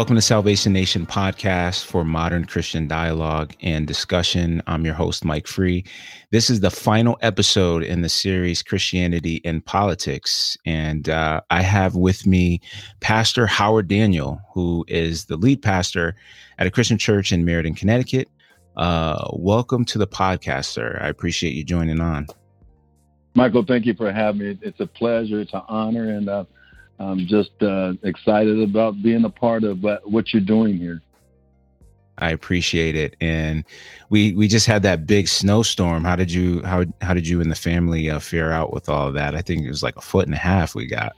Welcome to Salvation Nation podcast for modern Christian dialogue and discussion. I'm your host, Mike Free. This is the final episode in the series Christianity and Politics. And uh, I have with me Pastor Howard Daniel, who is the lead pastor at a Christian church in Meriden, Connecticut. Uh, welcome to the podcast, sir. I appreciate you joining on. Michael, thank you for having me. It's a pleasure, it's an honor, and uh, I'm just uh, excited about being a part of what you're doing here. I appreciate it, and we we just had that big snowstorm. How did you how how did you and the family uh, fare out with all of that? I think it was like a foot and a half we got.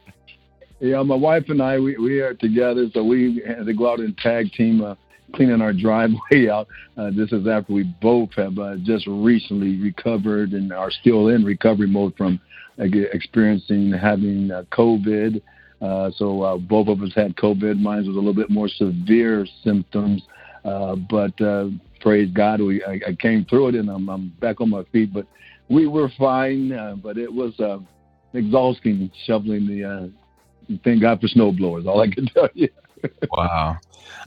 Yeah, my wife and I we, we are together, so we had to go out and tag team uh, cleaning our driveway out. Uh, this is after we both have uh, just recently recovered and are still in recovery mode from uh, experiencing having uh, COVID uh, so uh, both of us had COVID. Mine was a little bit more severe symptoms, uh, but uh, praise God, we I, I, came through it and I'm, I'm, back on my feet. But we were fine, uh, but it was exhausting shoveling the. thank God for snowblowers. All I can tell you. wow.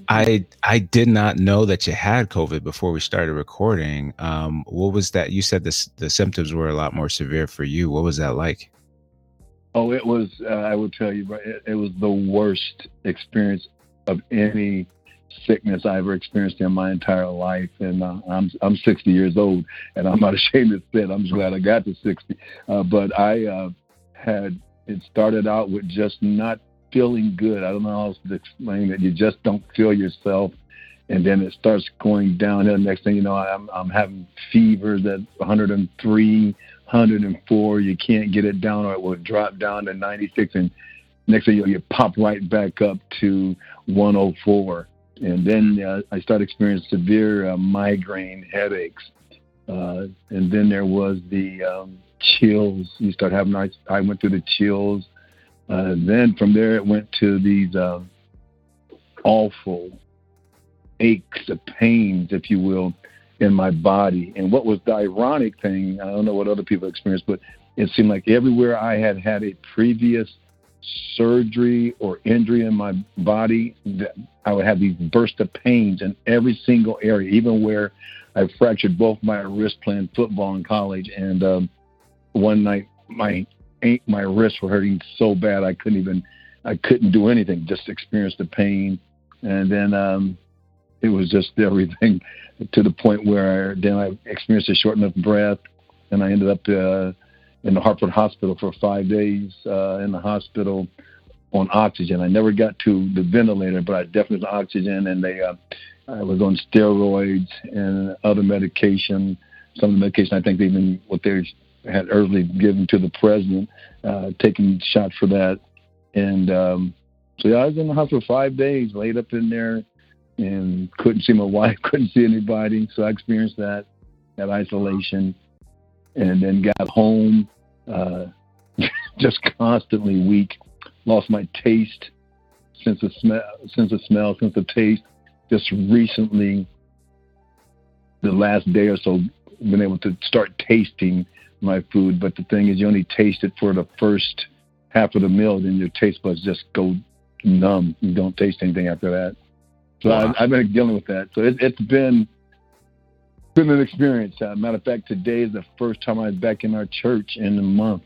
I I did not know that you had COVID before we started recording. Um, what was that? You said this the symptoms were a lot more severe for you. What was that like? Oh, it was. Uh, I will tell you, it, it was the worst experience of any sickness I ever experienced in my entire life. And uh, I'm I'm 60 years old, and I'm not ashamed to say it. I'm just glad I got to 60. Uh, but I uh, had it started out with just not feeling good. I don't know how else to explain it. You just don't feel yourself, and then it starts going downhill. Next thing you know, I'm I'm having fevers at 103, 104. You can't get it down, or it will drop down to 96, and next thing you, know, you pop right back up to 104. And then uh, I started experiencing severe uh, migraine headaches. Uh, and then there was the um, chills. You start having, I, I went through the chills. Uh, then from there, it went to these uh, awful aches, the pains, if you will, in my body. And what was the ironic thing, I don't know what other people experienced, but it seemed like everywhere I had had a previous surgery or injury in my body, I would have these bursts of pains in every single area, even where I fractured both my wrists playing football in college. And um, one night, my my wrists were hurting so bad I couldn't even I couldn't do anything. Just experienced the pain, and then um, it was just everything to the point where then I experienced a shortness of breath, and I ended up uh, in the Hartford Hospital for five days uh, in the hospital on oxygen. I never got to the ventilator, but I definitely was on oxygen, and they uh, I was on steroids and other medication. Some of the medication I think even what they had early given to the president, uh, taking shots for that, and um, so yeah, I was in the hospital five days, laid up in there and couldn't see my wife, couldn't see anybody. So I experienced that, that isolation, and then got home, uh, just constantly weak. Lost my taste, sense of smell, sense of smell, sense of taste. Just recently, the last day or so, been able to start tasting my food. But the thing is, you only taste it for the first half of the meal, then your taste buds just go numb. You don't taste anything after that. So wow. I, have been dealing with that. So it, has been been an experience. Uh, matter of fact, today is the first time I was back in our church in a month.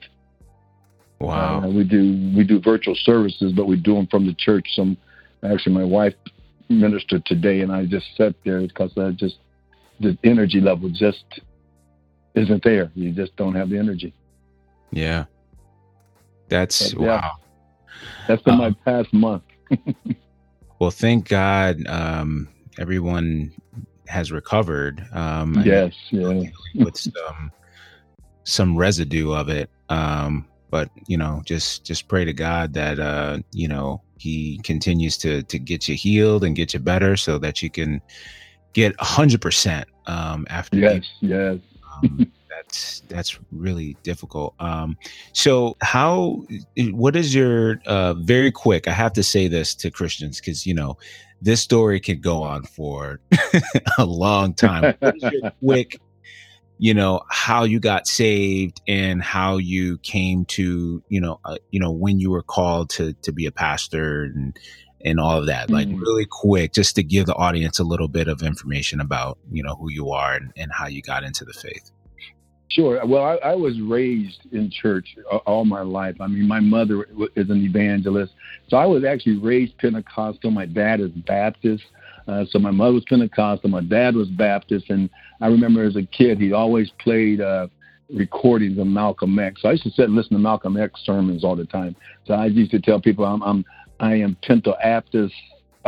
Wow. Uh, we do we do virtual services, but we do them from the church. Some actually, my wife ministered today, and I just sat there because I just the energy level just isn't there. You just don't have the energy. Yeah. That's but, wow. Yeah, that's been um, my past month. Well, thank God um, everyone has recovered. Um, yes, yeah. with some some residue of it. Um, but you know, just just pray to God that uh, you know He continues to to get you healed and get you better, so that you can get a hundred percent um, after. Yes, you, yes. um, that's that's really difficult. Um, so how what is your uh, very quick? I have to say this to Christians because you know this story could go on for a long time. quick? You know how you got saved and how you came to you know uh, you know when you were called to to be a pastor and and all of that. Like mm-hmm. really quick, just to give the audience a little bit of information about you know who you are and, and how you got into the faith. Sure. Well, I, I, was raised in church all my life. I mean, my mother is an evangelist, so I was actually raised Pentecostal. My dad is Baptist, uh, so my mother was Pentecostal. My dad was Baptist, and I remember as a kid, he always played uh, recordings of Malcolm X. So I used to sit and listen to Malcolm X sermons all the time. So I used to tell people I'm, I'm I am Pentecostal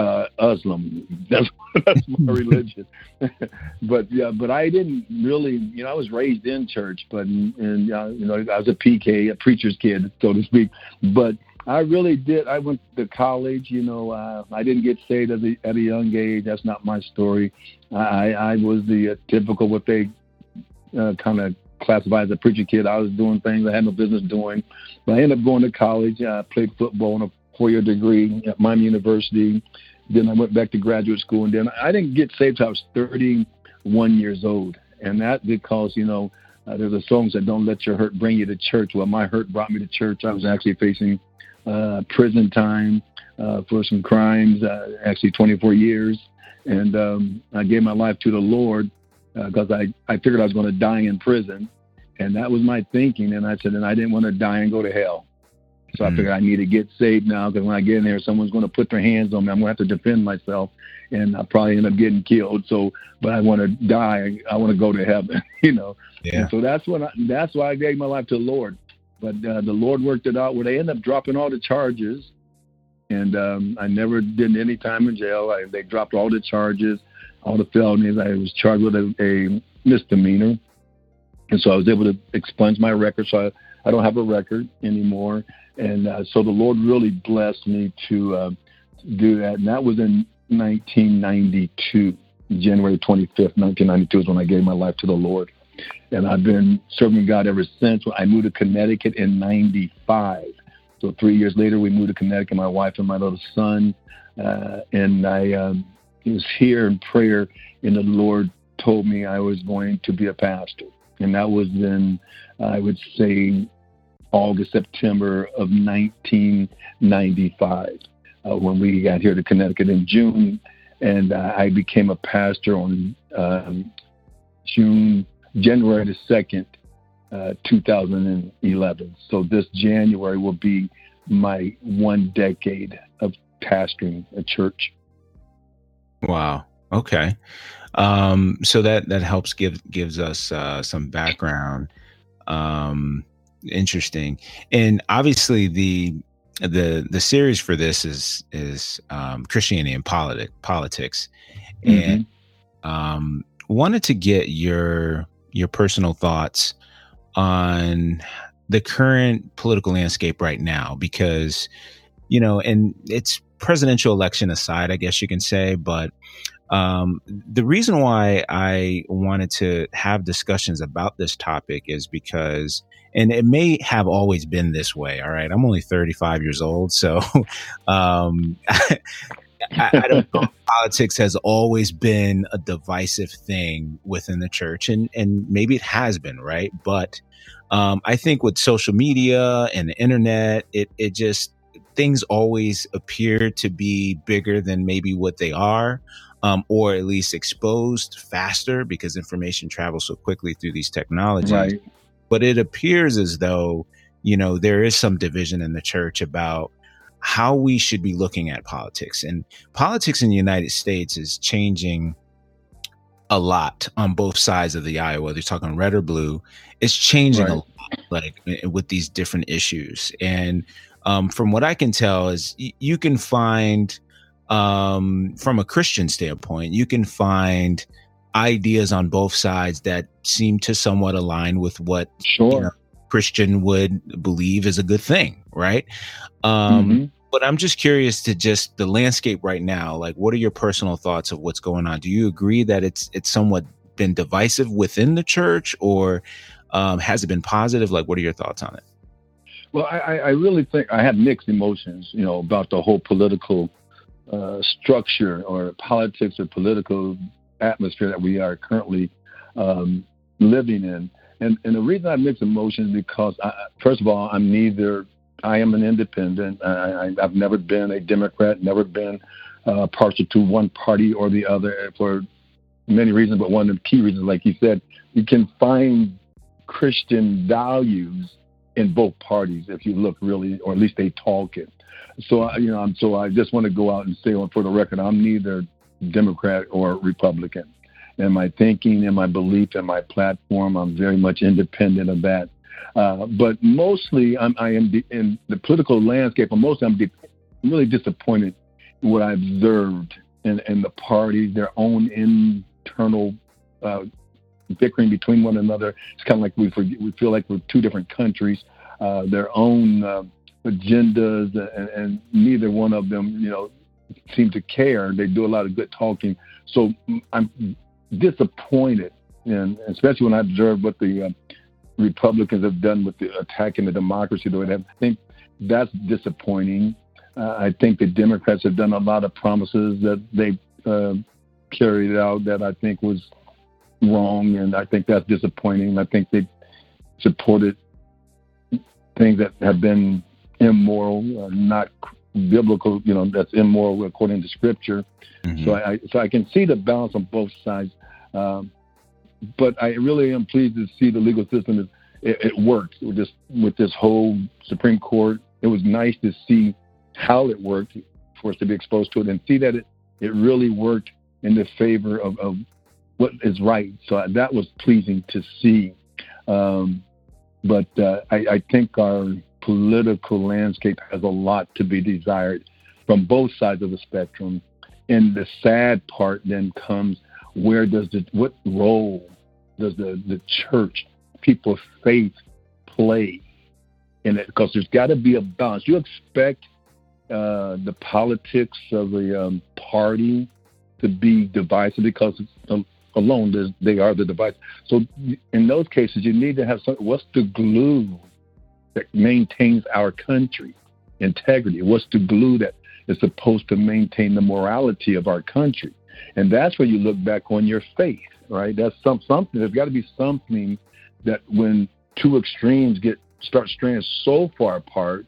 uh, Muslim. That's that's my religion. but yeah, but I didn't really, you know, I was raised in church, but and uh, you know, I was a PK, a preacher's kid, so to speak. But I really did. I went to college. You know, uh, I didn't get saved at a, at a young age. That's not my story. I, I was the uh, typical what they uh, kind of classify as a preacher kid. I was doing things I had no business doing. But I ended up going to college. I played football on a four-year degree at Miami University. Then I went back to graduate school, and then I didn't get saved until I was 31 years old, and that because you know uh, there's a song that "Don't let your hurt bring you to church." Well, my hurt brought me to church. I was actually facing uh, prison time uh, for some crimes, uh, actually 24 years, and um, I gave my life to the Lord because uh, I I figured I was going to die in prison, and that was my thinking. And I said, and I didn't want to die and go to hell. So mm. I figured I need to get saved now because when I get in there, someone's going to put their hands on me. I'm going to have to defend myself, and I probably end up getting killed. So, but I want to die. I want to go to heaven, you know. Yeah. And so that's when I, that's why I gave my life to the Lord. But uh, the Lord worked it out where they ended up dropping all the charges, and um, I never did any time in jail. I, they dropped all the charges, all the felonies. I was charged with a, a misdemeanor, and so I was able to expunge my record. So I, I don't have a record anymore and uh, so the Lord really blessed me to uh, do that. And that was in 1992, January 25th, 1992 is when I gave my life to the Lord. And I've been serving God ever since. I moved to Connecticut in 95. So three years later, we moved to Connecticut, my wife and my little son. Uh, and I um, was here in prayer, and the Lord told me I was going to be a pastor. And that was in, I would say, August, September of 1995 uh, when we got here to Connecticut in June. And uh, I became a pastor on um, June, January the 2nd, uh, 2011. So this January will be my one decade of pastoring a church. Wow. Okay. Um, so that that helps give gives us uh, some background. Um, interesting. And obviously the the the series for this is is um, Christianity and politic, politics, mm-hmm. and um, wanted to get your your personal thoughts on the current political landscape right now because you know and it's presidential election aside i guess you can say but um, the reason why i wanted to have discussions about this topic is because and it may have always been this way. All right, I'm only 35 years old, so um, I, I, don't know. politics has always been a divisive thing within the church, and and maybe it has been right, but um, I think with social media and the internet, it it just things always appear to be bigger than maybe what they are. Um, or at least exposed faster because information travels so quickly through these technologies. Right but it appears as though, you know, there is some division in the church about how we should be looking at politics. And politics in the United States is changing a lot on both sides of the aisle, whether you're talking red or blue. It's changing right. a lot, like eh, with these different issues. And um, from what I can tell, is y- you can find, um, from a Christian standpoint, you can find ideas on both sides that seem to somewhat align with what sure. you know, Christian would believe is a good thing, right? Um, mm-hmm. But I'm just curious to just the landscape right now. Like, what are your personal thoughts of what's going on? Do you agree that it's it's somewhat been divisive within the church, or um, has it been positive? Like, what are your thoughts on it? Well, I, I really think I have mixed emotions, you know, about the whole political uh, structure or politics or political atmosphere that we are currently um, living in. And, and the reason I mix emotions because, I, first of all, I'm neither I am an independent. I, have never been a Democrat, never been uh, partial to one party or the other for many reasons, but one of the key reasons, like you said, you can find Christian values in both parties if you look really, or at least they talk it. So you know, I'm, so I just want to go out and say for the record, I'm neither Democrat or Republican. In my thinking, in my belief, in my platform, I'm very much independent of that. Uh, but mostly, I'm, I am de- in the political landscape. But mostly, I'm de- really disappointed in what I observed in, in the parties, their own internal uh, bickering between one another. It's kind of like we forget, we feel like we're two different countries. Uh, their own uh, agendas, and, and neither one of them, you know, seem to care. They do a lot of good talking. So mm, I'm disappointed, and especially when I observe what the uh, Republicans have done with the attacking the democracy the way they have. I think that's disappointing. Uh, I think the Democrats have done a lot of promises that they uh, carried out that I think was wrong, and I think that's disappointing. I think they supported things that have been immoral, uh, not biblical. You know, that's immoral according to Scripture. Mm-hmm. So I so I can see the balance on both sides. Um, but I really am pleased to see the legal system is it, it works with this with this whole Supreme Court. It was nice to see how it worked for us to be exposed to it and see that it it really worked in the favor of, of what is right. So that was pleasing to see. Um, but uh, I, I think our political landscape has a lot to be desired from both sides of the spectrum. And the sad part then comes where does the what role does the, the church, people of faith, play in it? Because there's got to be a balance. You expect uh, the politics of the um, party to be divisive because um, alone they are the device. So in those cases, you need to have some. What's the glue that maintains our country integrity? What's the glue that is supposed to maintain the morality of our country? And that's where you look back on your faith, right? That's some something. There's got to be something that when two extremes get start straying so far apart,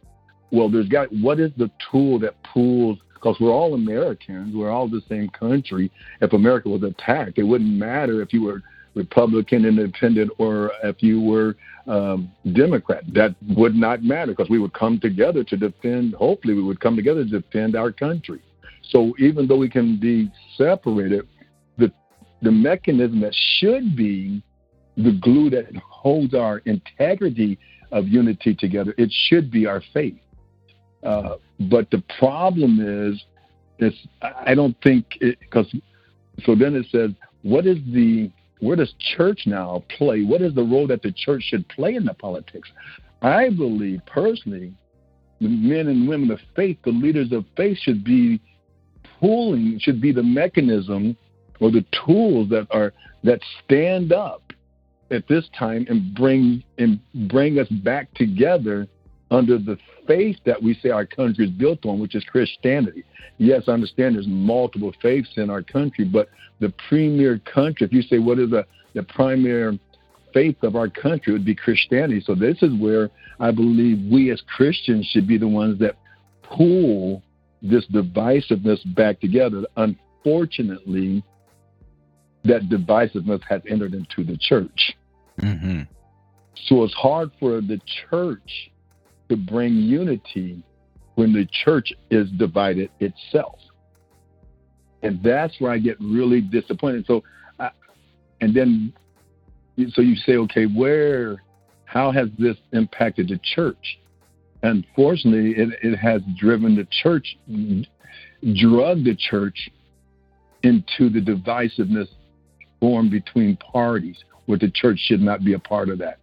well, there's got what is the tool that pulls because we're all Americans, we're all the same country. If America was attacked, it wouldn't matter if you were Republican, Independent, or if you were um, Democrat. That would not matter because we would come together to defend. Hopefully, we would come together to defend our country. So even though we can be separated, the the mechanism that should be the glue that holds our integrity of unity together, it should be our faith. Uh, but the problem is, is I don't think because so then it says, what is the where does church now play? What is the role that the church should play in the politics? I believe personally, the men and women of faith, the leaders of faith, should be pulling, should be the mechanism or the tools that are that stand up at this time and bring and bring us back together under the faith that we say our country is built on, which is Christianity. Yes, I understand there's multiple faiths in our country, but the premier country, if you say what is the, the primary faith of our country, would be Christianity. So this is where I believe we as Christians should be the ones that pull this divisiveness back together. Unfortunately, that divisiveness has entered into the church. Mm-hmm. So it's hard for the church to bring unity when the church is divided itself. And that's where I get really disappointed. So, I, and then, so you say, okay, where, how has this impacted the church? Unfortunately, it, it has driven the church, drug the church into the divisiveness formed between parties, where the church should not be a part of that.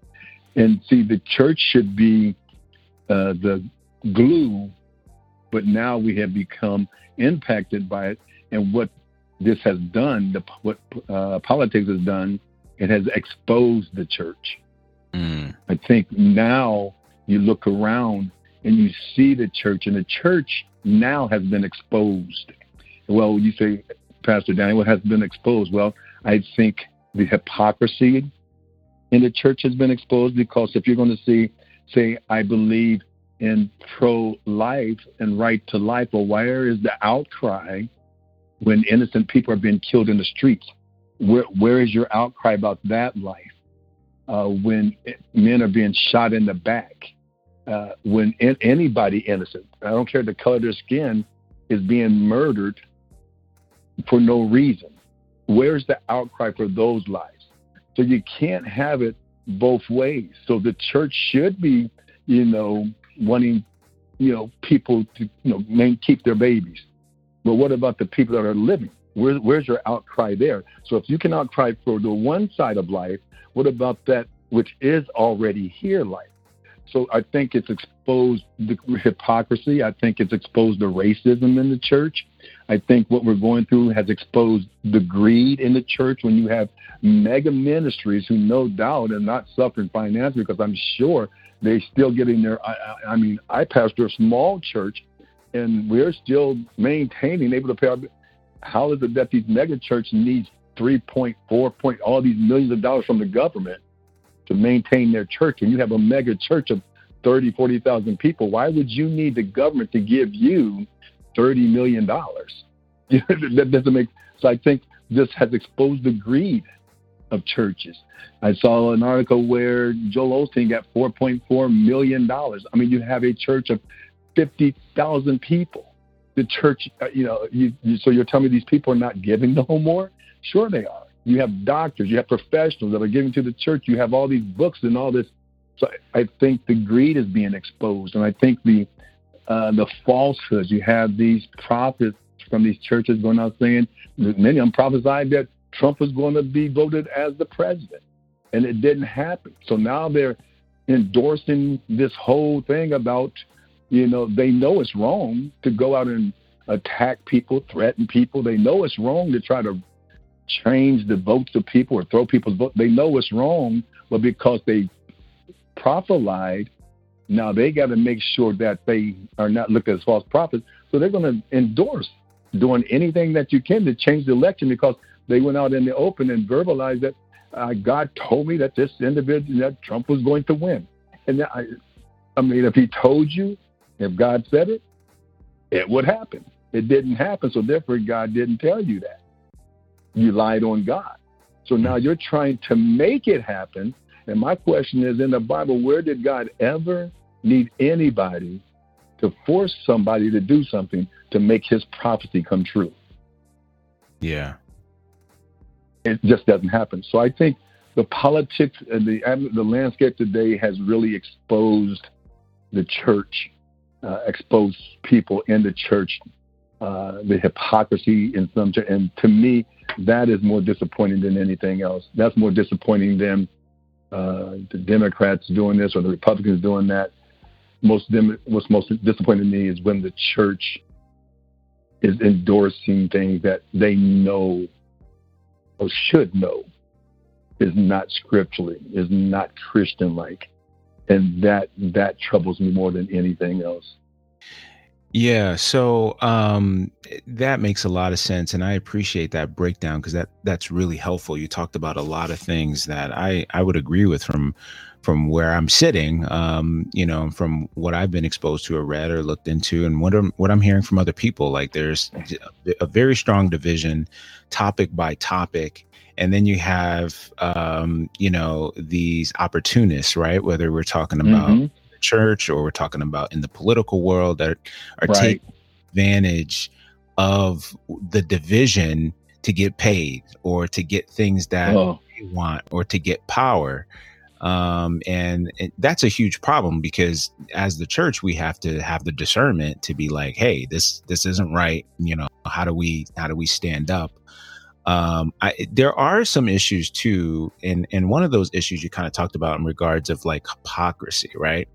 And see, the church should be uh, the glue, but now we have become impacted by it. And what this has done, the, what uh, politics has done, it has exposed the church. Mm. I think now you look around and you see the church, and the church now has been exposed. Well, you say, Pastor Daniel, what has been exposed? Well, I think the hypocrisy in the church has been exposed because if you're going to see say, I believe in pro life and right to life, or where is the outcry when innocent people are being killed in the streets? Where, where is your outcry about that life? Uh, when men are being shot in the back, uh, when in, anybody innocent, I don't care the color of their skin, is being murdered for no reason. Where's the outcry for those lives? So you can't have it both ways. So the church should be, you know, wanting, you know, people to, you know, main, keep their babies. But what about the people that are living? Where, where's your outcry there? So if you can outcry for the one side of life, what about that which is already here life? So I think it's exposed the hypocrisy. I think it's exposed the racism in the church. I think what we're going through has exposed the greed in the church when you have mega ministries who no doubt are not suffering financially because I'm sure they're still getting their. I, I mean, I pastor a small church, and we're still maintaining, able to pay. Our, how is it that these mega churches needs 3.4 point all these millions of dollars from the government to maintain their church. When you have a mega church of 30, 40,000 people, why would you need the government to give you $30 million? that doesn't make so I think this has exposed the greed of churches. I saw an article where Joel Osteen got $4.4 million. I mean, you have a church of 50,000 people. The church, uh, you know, you, you, so you're telling me these people are not giving no more? Sure, they are. You have doctors, you have professionals that are giving to the church. You have all these books and all this. So I think the greed is being exposed, and I think the uh, the falsehoods. You have these prophets from these churches going out saying many of them prophesied that Trump was going to be voted as the president, and it didn't happen. So now they're endorsing this whole thing about, you know, they know it's wrong to go out and attack people, threaten people. They know it's wrong to try to change the votes of people or throw people's vote. They know it's wrong, but because they prophesied, now they got to make sure that they are not looked as false prophets. So they're going to endorse doing anything that you can to change the election because they went out in the open and verbalized that uh, God told me that this individual, that Trump was going to win. And I, I mean, if he told you, if God said it, it would happen. It didn't happen, so therefore God didn't tell you that you lied on God. So now you're trying to make it happen. And my question is in the Bible, where did God ever need anybody to force somebody to do something to make his prophecy come true? Yeah. It just doesn't happen. So I think the politics and the, the landscape today has really exposed the church, uh, exposed people in the church, uh, the hypocrisy in some, and to me, that is more disappointing than anything else. That's more disappointing than uh, the Democrats doing this or the Republicans doing that. Most dem- what's most disappointing to me is when the church is endorsing things that they know or should know is not scripturally, is not Christian-like, and that that troubles me more than anything else. Yeah, so um, that makes a lot of sense, and I appreciate that breakdown because that that's really helpful. You talked about a lot of things that I I would agree with from from where I'm sitting, um, you know, from what I've been exposed to or read or looked into, and what I'm what I'm hearing from other people. Like there's a very strong division, topic by topic, and then you have um, you know these opportunists, right? Whether we're talking about mm-hmm church or we're talking about in the political world that are right. taking advantage of the division to get paid or to get things that oh. they want or to get power. Um, and it, that's a huge problem because as the church, we have to have the discernment to be like, Hey, this, this isn't right. You know, how do we, how do we stand up? Um, I, there are some issues too. And, and one of those issues you kind of talked about in regards of like hypocrisy, right?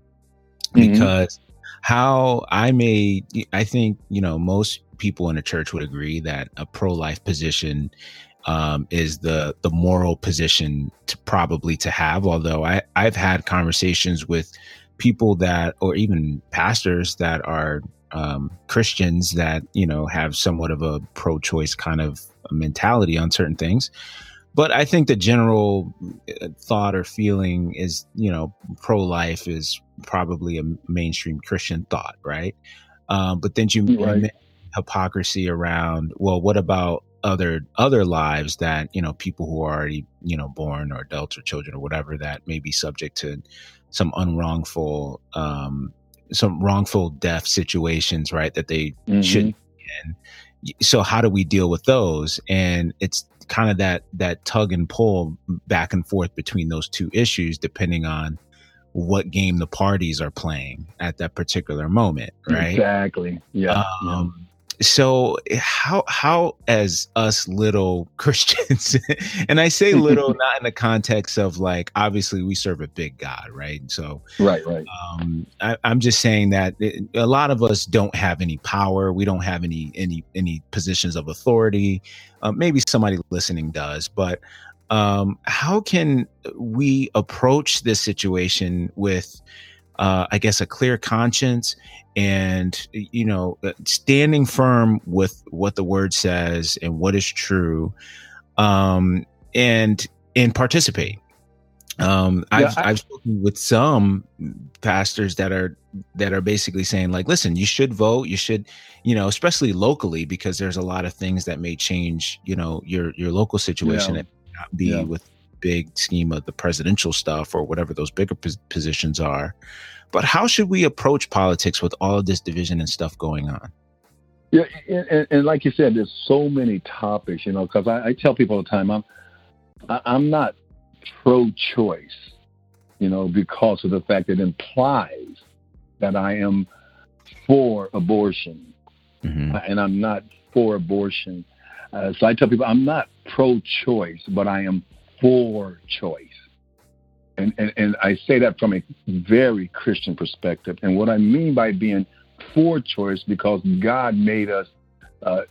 Mm-hmm. because how I may, I think, you know, most people in the church would agree that a pro life position um, is the the moral position to probably to have. Although I I've had conversations with people that, or even pastors that are um, Christians that you know have somewhat of a pro choice kind of mentality on certain things. But I think the general uh, thought or feeling is, you know, pro life is probably a mainstream Christian thought, right? Um, but then you right. hypocrisy around, well, what about other other lives that you know people who are already you know born or adults or children or whatever that may be subject to some unwrongful um some wrongful death situations right that they mm-hmm. shouldn't in so how do we deal with those and it's kind of that that tug and pull back and forth between those two issues depending on what game the parties are playing at that particular moment right? Exactly. Yeah, um, yeah so how how as us little christians and i say little not in the context of like obviously we serve a big god right? So right right. um I, am just saying that it, a lot of us don't have any power. We don't have any any any positions of authority. Uh, maybe somebody listening does but um how can we approach this situation with uh, I guess, a clear conscience and, you know, uh, standing firm with what the word says and what is true, um, and, and participate. Um, yeah, I've, I, have spoken with some pastors that are, that are basically saying like, listen, you should vote. You should, you know, especially locally, because there's a lot of things that may change, you know, your, your local situation yeah. and not be yeah. with big scheme of the presidential stuff or whatever those bigger positions are. But how should we approach politics with all of this division and stuff going on? Yeah, and, and like you said, there's so many topics, you know, because I, I, tell people all the time, I'm I'm not pro-choice, you know, because of the fact it implies that I am for abortion, mm-hmm. and I'm not for abortion. Uh, so I tell people I'm not pro-choice, but I am for choice. And, and, and I say that from a very Christian perspective. And what I mean by being for choice, because God made us uh,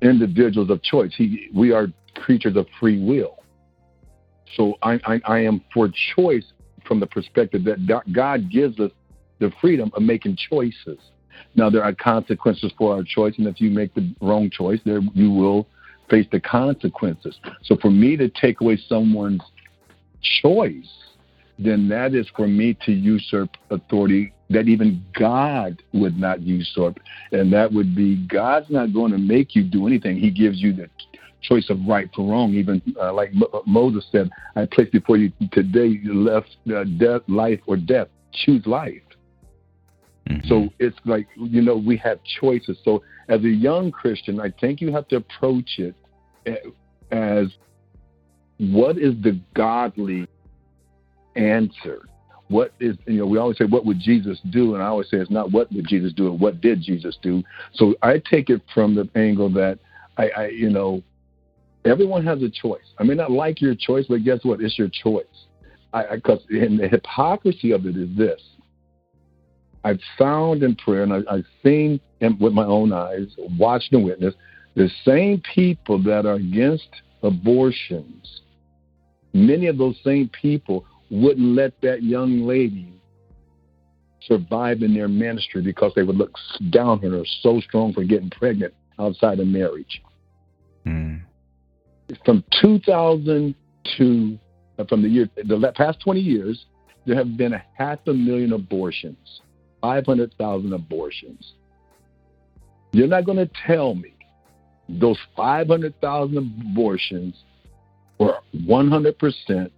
individuals of choice. He, we are creatures of free will. So I, I, I am for choice from the perspective that God gives us the freedom of making choices. Now there are consequences for our choice, and if you make the wrong choice, there you will face the consequences. So for me to take away someone's choice, then that is for me to usurp authority that even God would not usurp. And that would be God's not going to make you do anything. He gives you the choice of right for wrong. Even uh, like Moses said, I place before you today you left uh, death, life, or death. Choose life. Mm-hmm. So it's like, you know, we have choices. So as a young Christian, I think you have to approach it as what is the godly answer? What is, you know, we always say, what would Jesus do? And I always say, it's not what would Jesus do, what did Jesus do? So I take it from the angle that I, I you know, everyone has a choice. I may not like your choice, but guess what? It's your choice. Because and the hypocrisy of it is this I've found in prayer, and I, have seen with my own eyes, watched and witnessed, the same people that are against abortions, many of those same people wouldn't let that young lady survive in their ministry because they would look down on her so strong for getting pregnant outside of marriage. Mm. From 2000 to uh, from the year the past 20 years, there have been a half a million abortions. 500,000 abortions. You're not going to tell me those 500,000 abortions were 100%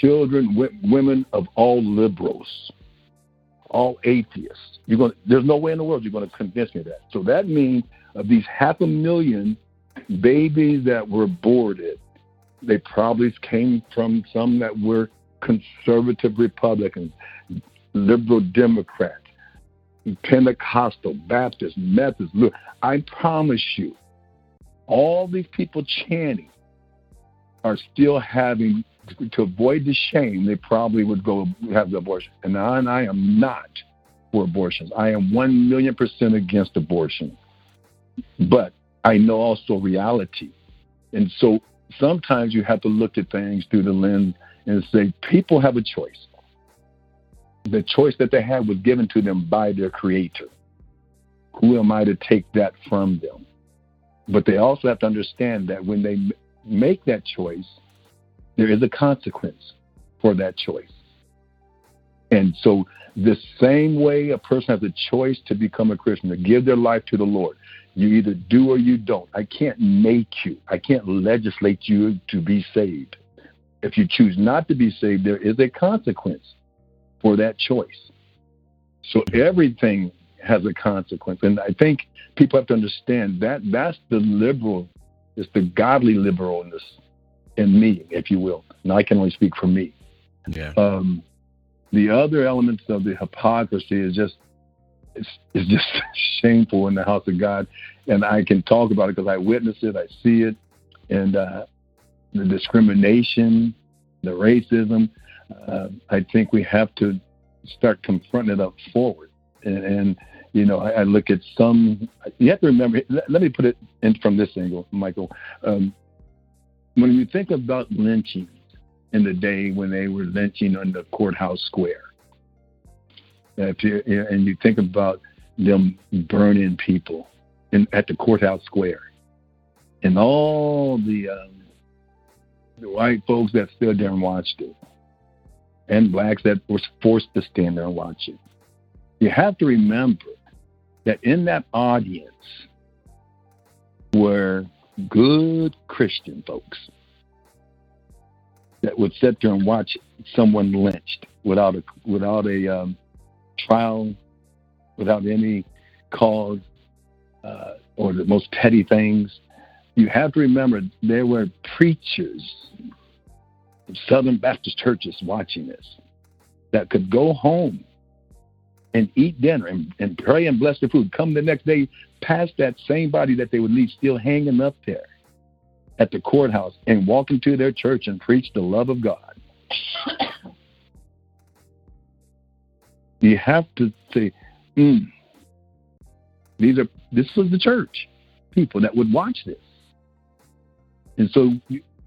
children, women of all liberals, all atheists. You're going to, There's no way in the world you're going to convince me of that. So that means of these half a million babies that were aborted, they probably came from some that were conservative Republicans liberal Democrat, Pentecostal, Baptist, Methodist. Look, I promise you, all these people chanting are still having to avoid the shame. They probably would go have the abortion, and I, and I am not for abortions. I am one million percent against abortion, but I know also reality, and so sometimes you have to look at things through the lens and say people have a choice the choice that they had was given to them by their creator. Who am I to take that from them? But they also have to understand that when they make that choice, there is a consequence for that choice. And so, the same way a person has a choice to become a Christian, to give their life to the Lord, you either do or you don't. I can't make you, I can't legislate you to be saved. If you choose not to be saved, there is a consequence for that choice. So everything has a consequence. And I think people have to understand that that's the liberal, it's the godly liberalness in me, if you will. And I can only speak for me. Yeah. Um, the other elements of the hypocrisy is just it's, it's just shameful in the house of God, and I can talk about it because I witness it, I see it, and uh, the discrimination, the racism. Uh, I think we have to start confronting it up forward, and, and you know, I, I, look at some. You have to remember. Let, let me put it in from this angle, Michael. Um, when you think about lynching in the day when they were lynching on the courthouse square, if you, and you think about them burning people in, at the courthouse square, and all the um, the white folks that stood there and watched it, and blacks that were forced to stand there and watch it. You have to remember that in that audience were good Christian folks that would sit there and watch someone lynched without a without a um, trial, without any cause, uh, or the most petty things. You have to remember there were preachers, Southern Baptist churches watching this, that could go home and eat dinner and, and pray and bless the food. Come the next day, past that same body that they would leave still hanging up there at the courthouse and walk into their church and preach the love of God. you have to say, mm, these are this was the church people that would watch this. And so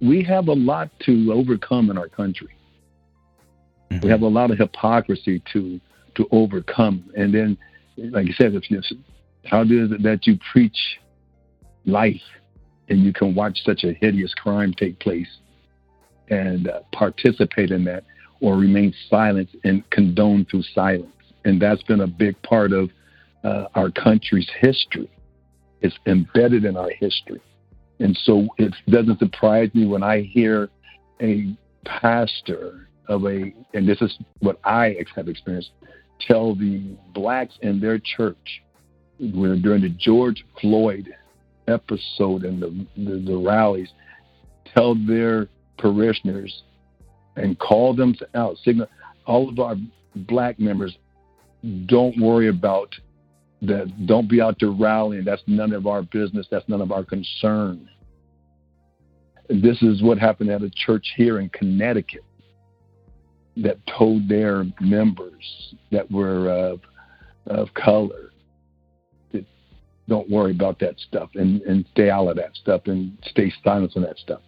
we have a lot to overcome in our country. Mm-hmm. We have a lot of hypocrisy to to overcome. And then, like you said, if you, how is it that you preach life and you can watch such a hideous crime take place and uh, participate in that or remain silent and condone through silence? And that's been a big part of uh, our country's history. It's embedded in our history. And so it doesn't surprise me when I hear a pastor of a, and this is what I have experienced, tell the blacks in their church when, during the George Floyd episode and the, the, the rallies, tell their parishioners and call them out, signal all of our black members, don't worry about that. Don't be out there rallying. That's none of our business. That's none of our concern. This is what happened at a church here in Connecticut that told their members that were of, of color that don't worry about that stuff and, and stay out of that stuff and stay silent on that stuff.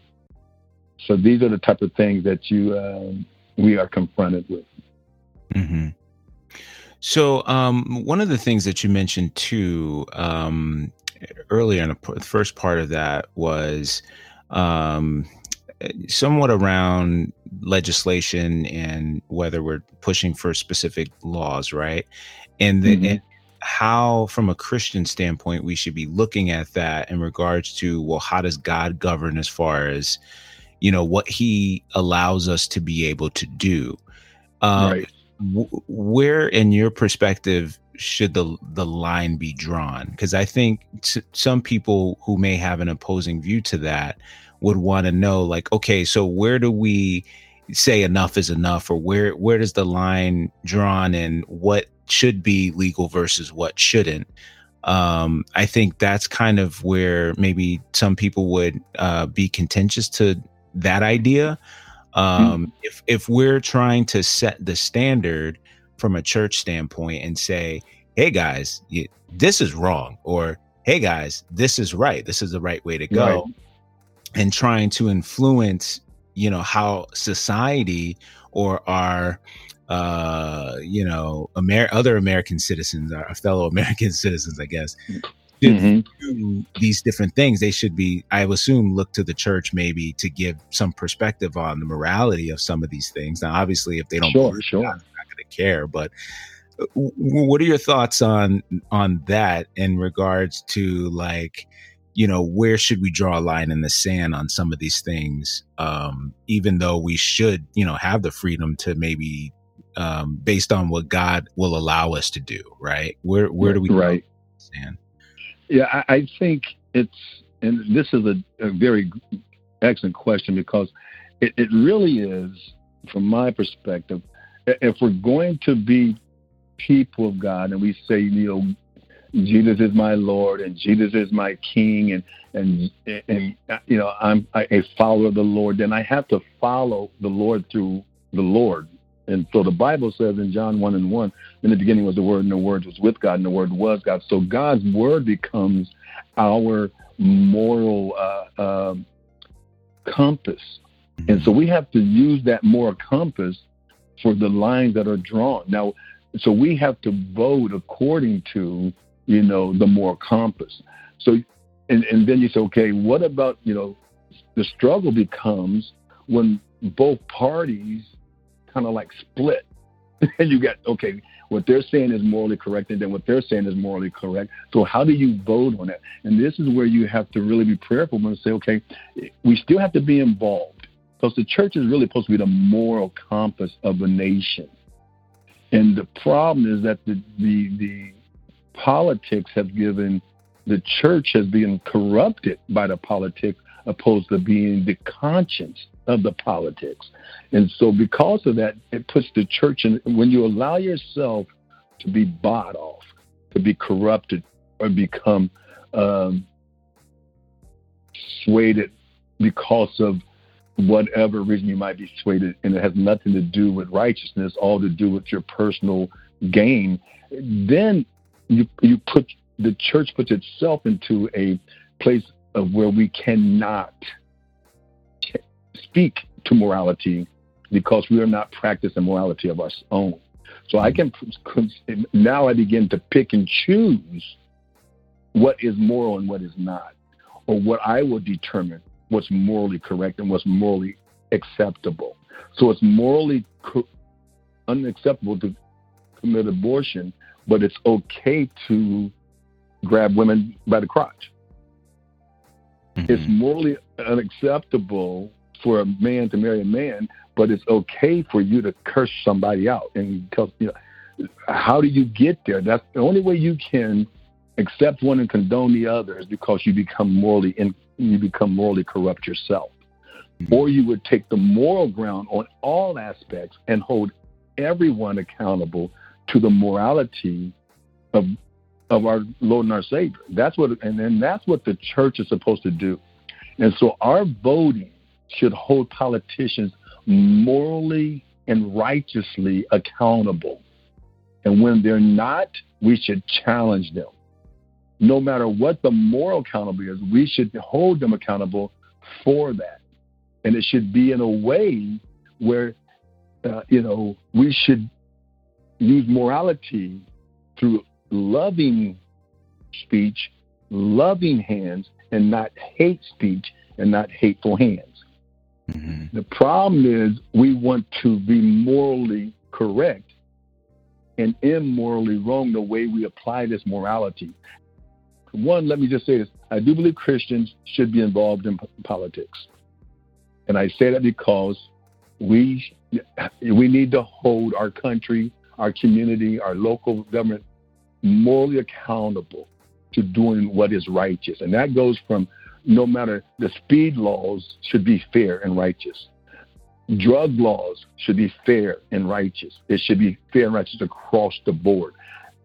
So these are the type of things that you um, we are confronted with. Mm-hmm. So um, one of the things that you mentioned too um, earlier in the first part of that was um, somewhat around legislation and whether we're pushing for specific laws, right? And, the, mm-hmm. and how, from a Christian standpoint, we should be looking at that in regards to, well, how does God govern as far as, you know, what He allows us to be able to do? Um, right. Where, in your perspective, should the the line be drawn? Because I think t- some people who may have an opposing view to that would want to know like okay so where do we say enough is enough or where where does the line drawn and what should be legal versus what shouldn't um, i think that's kind of where maybe some people would uh, be contentious to that idea um, mm if if we're trying to set the standard from a church standpoint and say hey guys this is wrong or hey guys this is right. This is the right way to go right. and trying to influence you know how society or our uh you know Amer- other american citizens our fellow american citizens i guess mm-hmm. do these different things, they should be, I assume, look to the church maybe to give some perspective on the morality of some of these things. Now, obviously, if they don't, sure, sure. they're not going to care. But uh, what are your thoughts on on that in regards to like? you know where should we draw a line in the sand on some of these things um, even though we should you know have the freedom to maybe um, based on what god will allow us to do right where where do we right stand yeah I, I, think it's and this is a, a very excellent question because it, it really is from my perspective if we're going to be people of god and we say you know Jesus is my Lord and Jesus is my King and and and you know I'm a follower of the Lord, then I have to follow the Lord through the Lord. And so the Bible says in John one and one, in the beginning was the Word, and the Word was with God, and the Word was God. So God's Word becomes our moral uh, uh, compass, and so we have to use that moral compass for the lines that are drawn. Now, so we have to vote according to you know, the moral compass. So, and, and then you say, okay, what about, you know, the struggle becomes when both parties kind of like split. and you got, okay, what they're saying is morally correct, and then what they're saying is morally correct. So, how do you vote on that? And this is where you have to really be prayerful and say, okay, we still have to be involved because the church is really supposed to be the moral compass of a nation. And the problem is that the, the, the politics have given the church has been corrupted by the politics opposed to being the conscience of the politics. And so because of that, it puts the church in when you allow yourself to be bought off, to be corrupted or become um, swayed because of whatever reason you might be swayed, and it has nothing to do with righteousness, all to do with your personal gain, then you you put the church puts itself into a place of where we cannot speak to morality because we are not practicing morality of our own. So I can now I begin to pick and choose what is moral and what is not, or what I will determine what's morally correct and what's morally acceptable. So it's morally co- unacceptable to commit abortion but it's okay to grab women by the crotch. Mm-hmm. It's morally unacceptable for a man to marry a man, but it's okay for you to curse somebody out. And because you know, how do you get there? That's the only way you can accept one and condone the other is because you become morally in, you become morally corrupt yourself. Mm-hmm. Or you would take the moral ground on all aspects and hold everyone accountable to the morality of of our Lord and our Savior. That's what, and then that's what the church is supposed to do. And so our voting should hold politicians morally and righteously accountable. And when they're not, we should challenge them. No matter what the moral accountability is, we should hold them accountable for that. And it should be in a way where, uh, you know, we should use morality through loving speech, loving hands, and not hate speech and not hateful hands. Mm-hmm. The problem is we want to be morally correct and immorally wrong the way we apply this morality. One, let me just say this I do believe Christians should be involved in p- politics. And I say that because we we need to hold our country our community, our local government morally accountable to doing what is righteous. And that goes from no matter the speed laws should be fair and righteous. Drug laws should be fair and righteous. It should be fair and righteous across the board.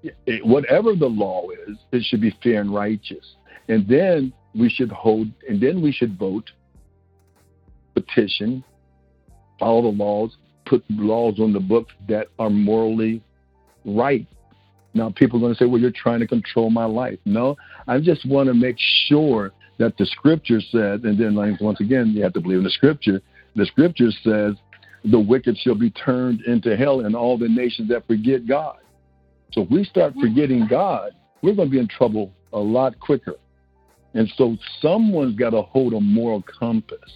It, whatever the law is, it should be fair and righteous. And then we should hold, and then we should vote, petition, follow the laws, put laws on the books that are morally right. Now, people are going to say, well, you're trying to control my life. No, I just want to make sure that the scripture said, and then like, once again, you have to believe in the scripture. The scripture says, the wicked shall be turned into hell and all the nations that forget God. So if we start forgetting God, we're going to be in trouble a lot quicker. And so someone's got to hold a moral compass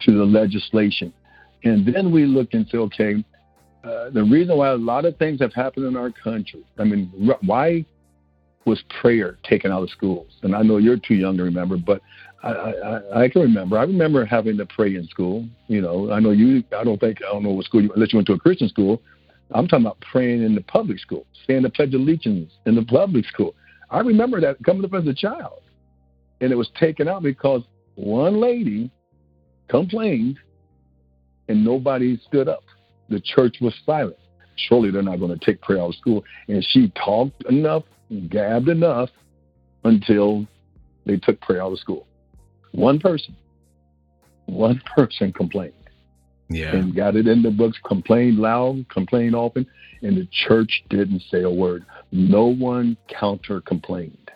to the legislation. And then we look and say, okay, uh, the reason why a lot of things have happened in our country, I mean, why was prayer taken out of schools? And I know you're too young to remember, but I, I, I can remember. I remember having to pray in school. You know, I know you. I don't think I don't know what school you unless you went to a Christian school. I'm talking about praying in the public school, saying the Pledge of Allegiance in the public school. I remember that coming up as a child, and it was taken out because one lady complained, and nobody stood up. The church was silent. Surely they're not going to take prayer out of school. And she talked enough, gabbed enough, until they took prayer out of school. One person, one person complained. Yeah. And got it in the books, complained loud, complained often, and the church didn't say a word. No one counter complained.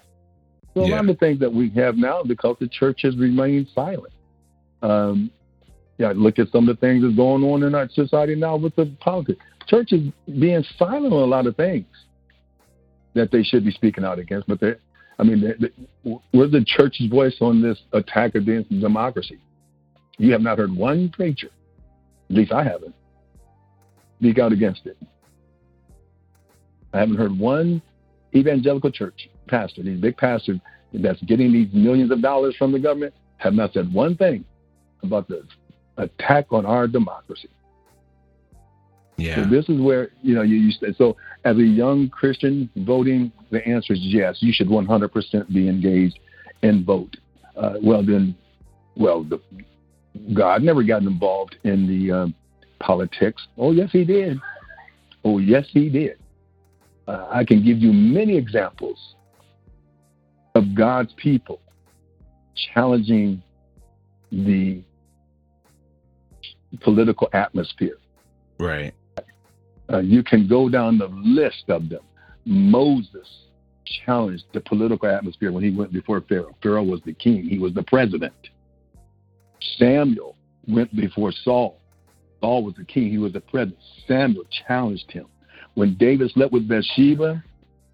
So yeah. a lot of the things that we have now because the church has remained silent. Um, yeah, look at some of the things that's going on in our society now with the politics. Church is being silent on a lot of things that they should be speaking out against, but they I mean, the, the, we're the church's voice on this attack against democracy. You have not heard one preacher, at least I haven't, speak out against it. I haven't heard one evangelical church pastor, these big pastors that's getting these millions of dollars from the government, have not said one thing about the attack on our democracy. Yeah. So this is where you know you, you so as a young Christian voting, the answer is yes. You should 100% be engaged and vote. Uh, well then, well the, God never got involved in the uh, politics. Oh yes, He did. Oh yes, He did. Uh, I can give you many examples of God's people challenging the political atmosphere. Right. Uh, you can go down the list of them. Moses challenged the political atmosphere when he went before Pharaoh. Pharaoh was the king, he was the president. Samuel went before Saul. Saul was the king, he was the president. Samuel challenged him. When David slept with Bathsheba,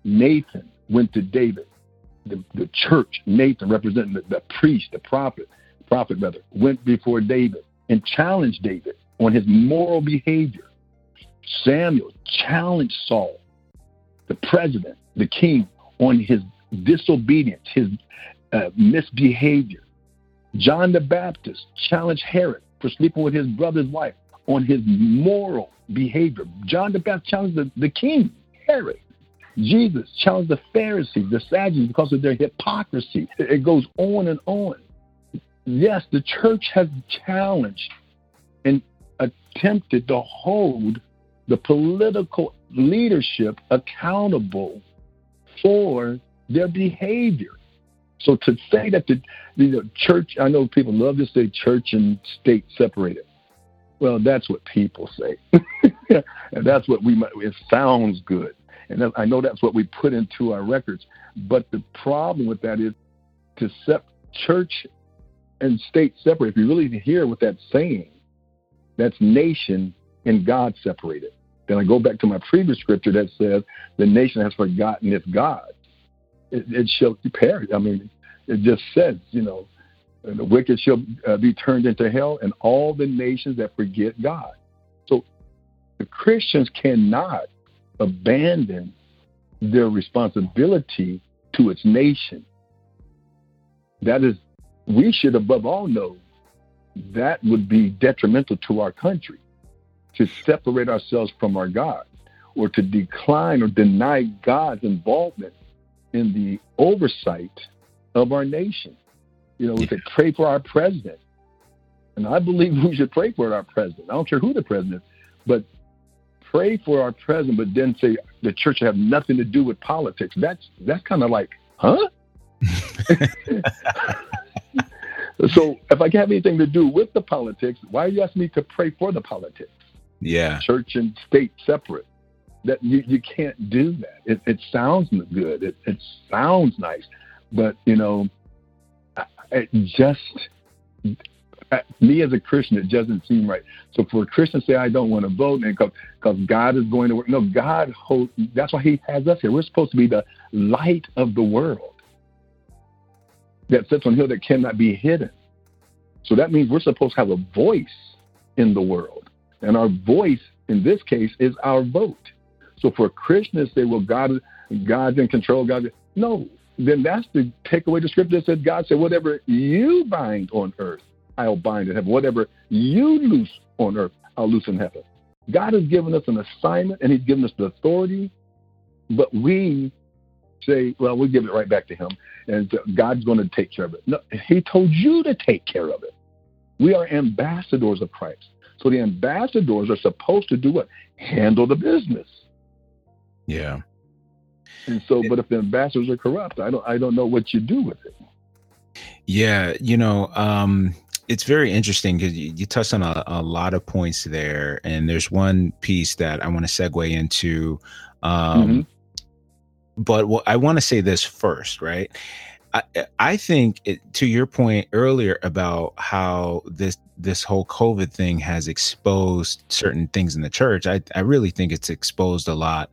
Nathan went to David. The, the church, Nathan, representing the, the priest, the prophet, prophet rather, went before David and challenged David on his moral behavior. Samuel challenged Saul, the president, the king, on his disobedience, his uh, misbehavior. John the Baptist challenged Herod for sleeping with his brother's wife on his moral behavior. John the Baptist challenged the, the king, Herod. Jesus challenged the Pharisees, the Sadducees, because of their hypocrisy. It goes on and on. Yes, the church has challenged and attempted to hold the political leadership accountable for their behavior. So to say that the, church, I know people love to say church and state separated. Well, that's what people say. and that's what we. It sounds good. And I know that's what we put into our records. But the problem with that is to set church and state separate. If you really hear what that's saying, that's nation and God separated. Then I go back to my previous scripture that says the nation has forgotten its God. It, it shall perish. I mean, it just says, you know, the wicked shall uh, be turned into hell, and all the nations that forget God. So the Christians cannot abandon their responsibility to its nation. That is, we should above all know that would be detrimental to our country to separate ourselves from our God or to decline or deny God's involvement in the oversight of our nation. You know, we yeah. pray for our president. And I believe we should pray for our president. I don't care who the president but pray for our president, but then say the church have nothing to do with politics. That's that's kind of like, huh? so if I can have anything to do with the politics, why are you asking me to pray for the politics? Yeah. Church and state separate. That you, you can't do that. It, it sounds good. It, it sounds nice, but you know, it just me as a Christian, it doesn't seem right. So for a Christian to say I don't want to vote, and because God is going to work, no, God holds. That's why He has us here. We're supposed to be the light of the world. that sits on hill that cannot be hidden. So that means we're supposed to have a voice in the world. And our voice in this case is our vote. So for Christians say, well, God, God's in control, God, no, then that's to take away the scripture that says God said, whatever you bind on earth, I'll bind in heaven. Whatever you loose on earth, I'll loose in heaven. God has given us an assignment and He's given us the authority, but we say, well, we'll give it right back to Him, and God's going to take care of it. No, He told you to take care of it. We are ambassadors of Christ. So the ambassadors are supposed to do what? Handle the business. Yeah. And so, but if the ambassadors are corrupt, I don't, I don't know what you do with it. Yeah, you know, um, it's very interesting because you, you, touched on a, a, lot of points there, and there's one piece that I want to segue into. Um, mm-hmm. But what, I want to say this first, right? I, I think it, to your point earlier about how this this whole COVID thing has exposed certain things in the church. I, I really think it's exposed a lot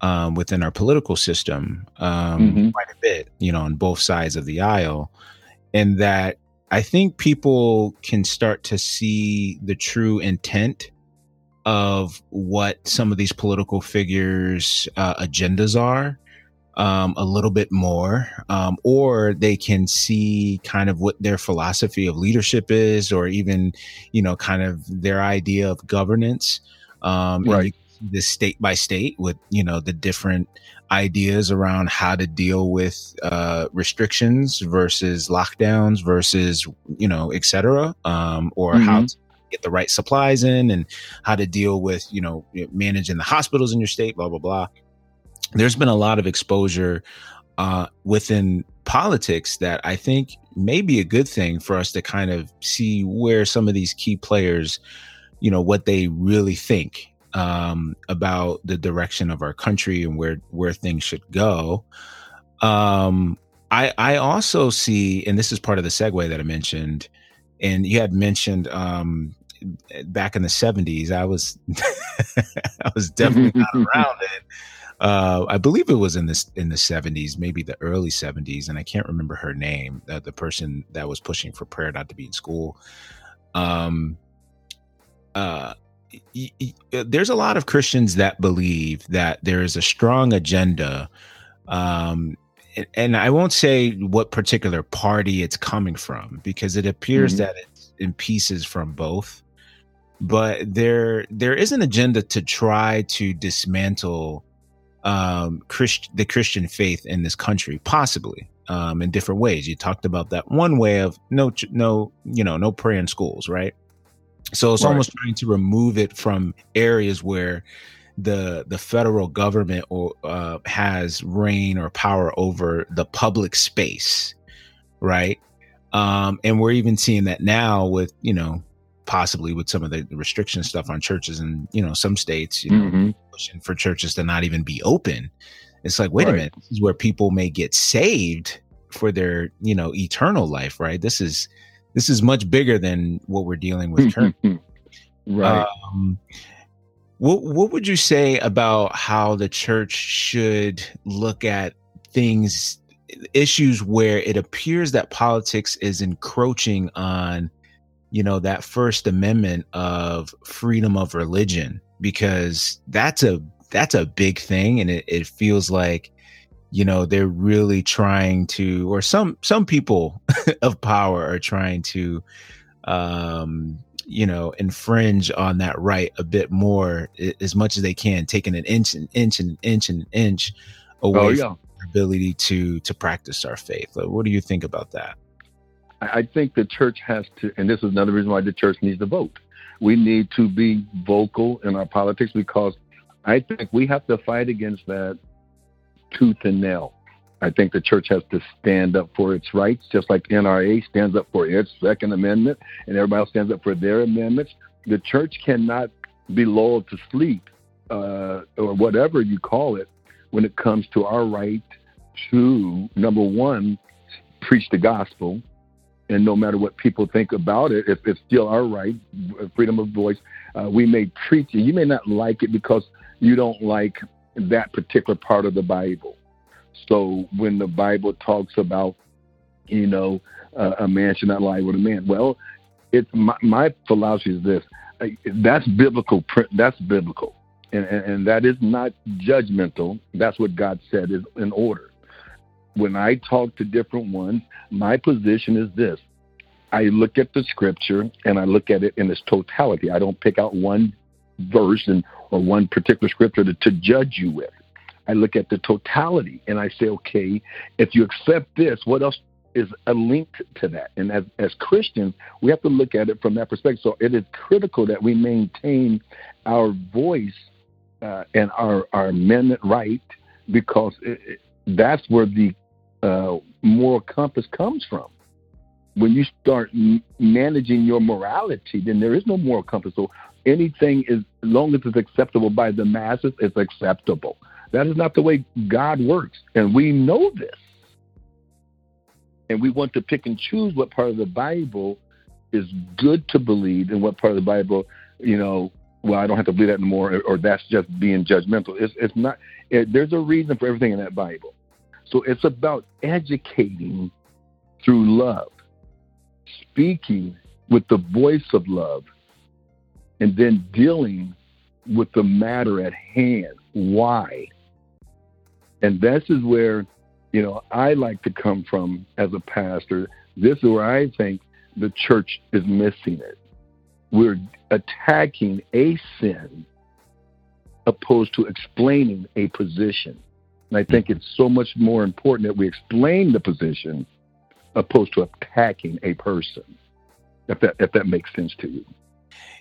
um, within our political system um, mm-hmm. quite a bit, you know, on both sides of the aisle, and that I think people can start to see the true intent of what some of these political figures' uh, agendas are um, a little bit more, um, or they can see kind of what their philosophy of leadership is, or even, you know, kind of their idea of governance. Um, right. This state by state with, you know, the different ideas around how to deal with uh, restrictions versus lockdowns versus you know et cetera um, or mm-hmm. how to get the right supplies in and how to deal with you know managing the hospitals in your state blah blah blah there's been a lot of exposure uh, within politics that i think may be a good thing for us to kind of see where some of these key players you know what they really think um, about the direction of our country and where where things should go. Um, I I also see, and this is part of the segue that I mentioned, and you had mentioned um, back in the '70s. I was I was definitely not around it. Uh, I believe it was in this in the 70s, maybe the early 70s, and I can't remember her name. Uh, the person that was pushing for prayer not to be in school. Um, uh, uh, there's a lot of Christians that believe that there is a strong agenda. Um, and, I won't say what particular party it's coming from because it appears mm-hmm. that it's in pieces from both. But there, there is an agenda to try to dismantle um, Christ, the Christian faith in this country, possibly um, in different ways. You talked about that one way of no, no, you know, no prayer in schools, right? So it's right. almost trying to remove it from areas where the the federal government or uh, has reign or power over the public space, right? Um, and we're even seeing that now with you know possibly with some of the restriction stuff on churches and you know some states you know mm-hmm. pushing for churches to not even be open. It's like wait right. a minute, this is where people may get saved for their you know eternal life, right? This is this is much bigger than what we're dealing with currently. right. Um, what what would you say about how the church should look at things issues where it appears that politics is encroaching on you know that first amendment of freedom of religion because that's a that's a big thing and it, it feels like you know they're really trying to or some some people of power are trying to um you know infringe on that right a bit more as much as they can taking an inch and inch and inch and inch away oh, yeah. from our ability to to practice our faith what do you think about that i think the church has to and this is another reason why the church needs to vote we need to be vocal in our politics because i think we have to fight against that tooth and nail. I think the church has to stand up for its rights, just like NRA stands up for its Second Amendment and everybody else stands up for their amendments. The church cannot be lulled to sleep uh, or whatever you call it when it comes to our right to, number one, preach the gospel. And no matter what people think about it, if it's still our right, freedom of voice, uh, we may preach it. You may not like it because you don't like that particular part of the Bible. So when the Bible talks about you know, uh, a man should not lie with a man. Well, it's my, my philosophy is this: that's biblical. That's biblical, and, and, and that is not judgmental. That's what God said is in order. When I talk to different ones, my position is this: I look at the scripture and I look at it in its totality. I don't pick out one verse and or one particular scripture to, to judge you with. I look at the totality and I say, okay, if you accept this, what else is a link to that. And as, as Christians, we have to look at it from that perspective. So it is critical that we maintain our voice uh, and our, our amendment right because it, it, that's where the uh, moral compass comes from. When you start m- managing your morality, then there is no moral compass. So anything is, as long as it's acceptable by the masses, it's acceptable. That is not the way God works. And we know this and we want to pick and choose what part of the Bible is good to believe and what part of the Bible, you know, well, I don't have to believe that anymore, or, or that's just being judgmental. It's, it's not. It, there's a reason for everything in that Bible. So it's about educating through love, speaking with the voice of love, and then dealing with the matter at hand. Why? And this is where you know, I like to come from as a pastor. This is where I think the church is missing it. We're attacking a sin opposed to explaining a position. And I think it's so much more important that we explain the position opposed to attacking a person. If that if that makes sense to you.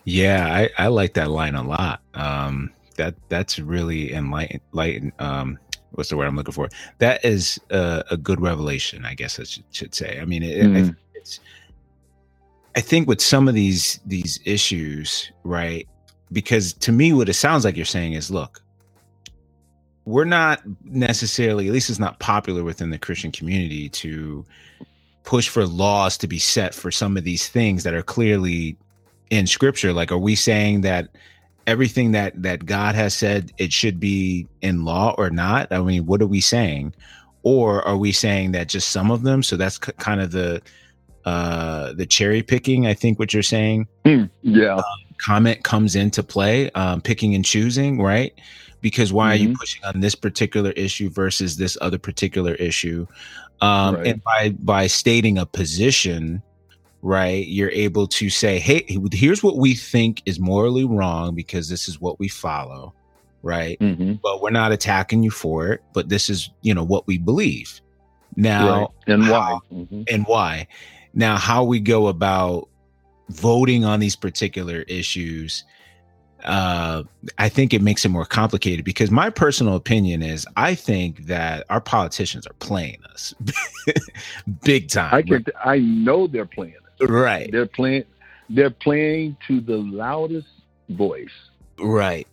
Yeah, I, I like that line a lot. Um, that that's really enlightened, um, what's the word I'm looking for? That is a, a good revelation, I guess I should, should say. I mean, it, mm. I, it's. I think with some of these these issues, right? Because to me, what it sounds like you're saying is, look, we're not necessarily, at least it's not popular within the Christian community to push for laws to be set for some of these things that are clearly in Scripture. Like, are we saying that? everything that that God has said it should be in law or not? I mean, what are we saying? Or are we saying that just some of them? So that's c- kind of the uh the cherry picking. I think what you're saying. Mm, yeah. Um, comment comes into play, um, picking and choosing, right? Because why mm-hmm. are you mm-hmm. pushing on this particular issue versus this other particular issue? Um, right. And by by stating a position, right you're able to say hey here's what we think is morally wrong because this is what we follow right mm-hmm. but we're not attacking you for it but this is you know what we believe now right. and why mm-hmm. and why now how we go about voting on these particular issues uh, I think it makes it more complicated because my personal opinion is I think that our politicians are playing us big time. I can, I know they're playing us. Right. They're playing they're playing to the loudest voice. Right.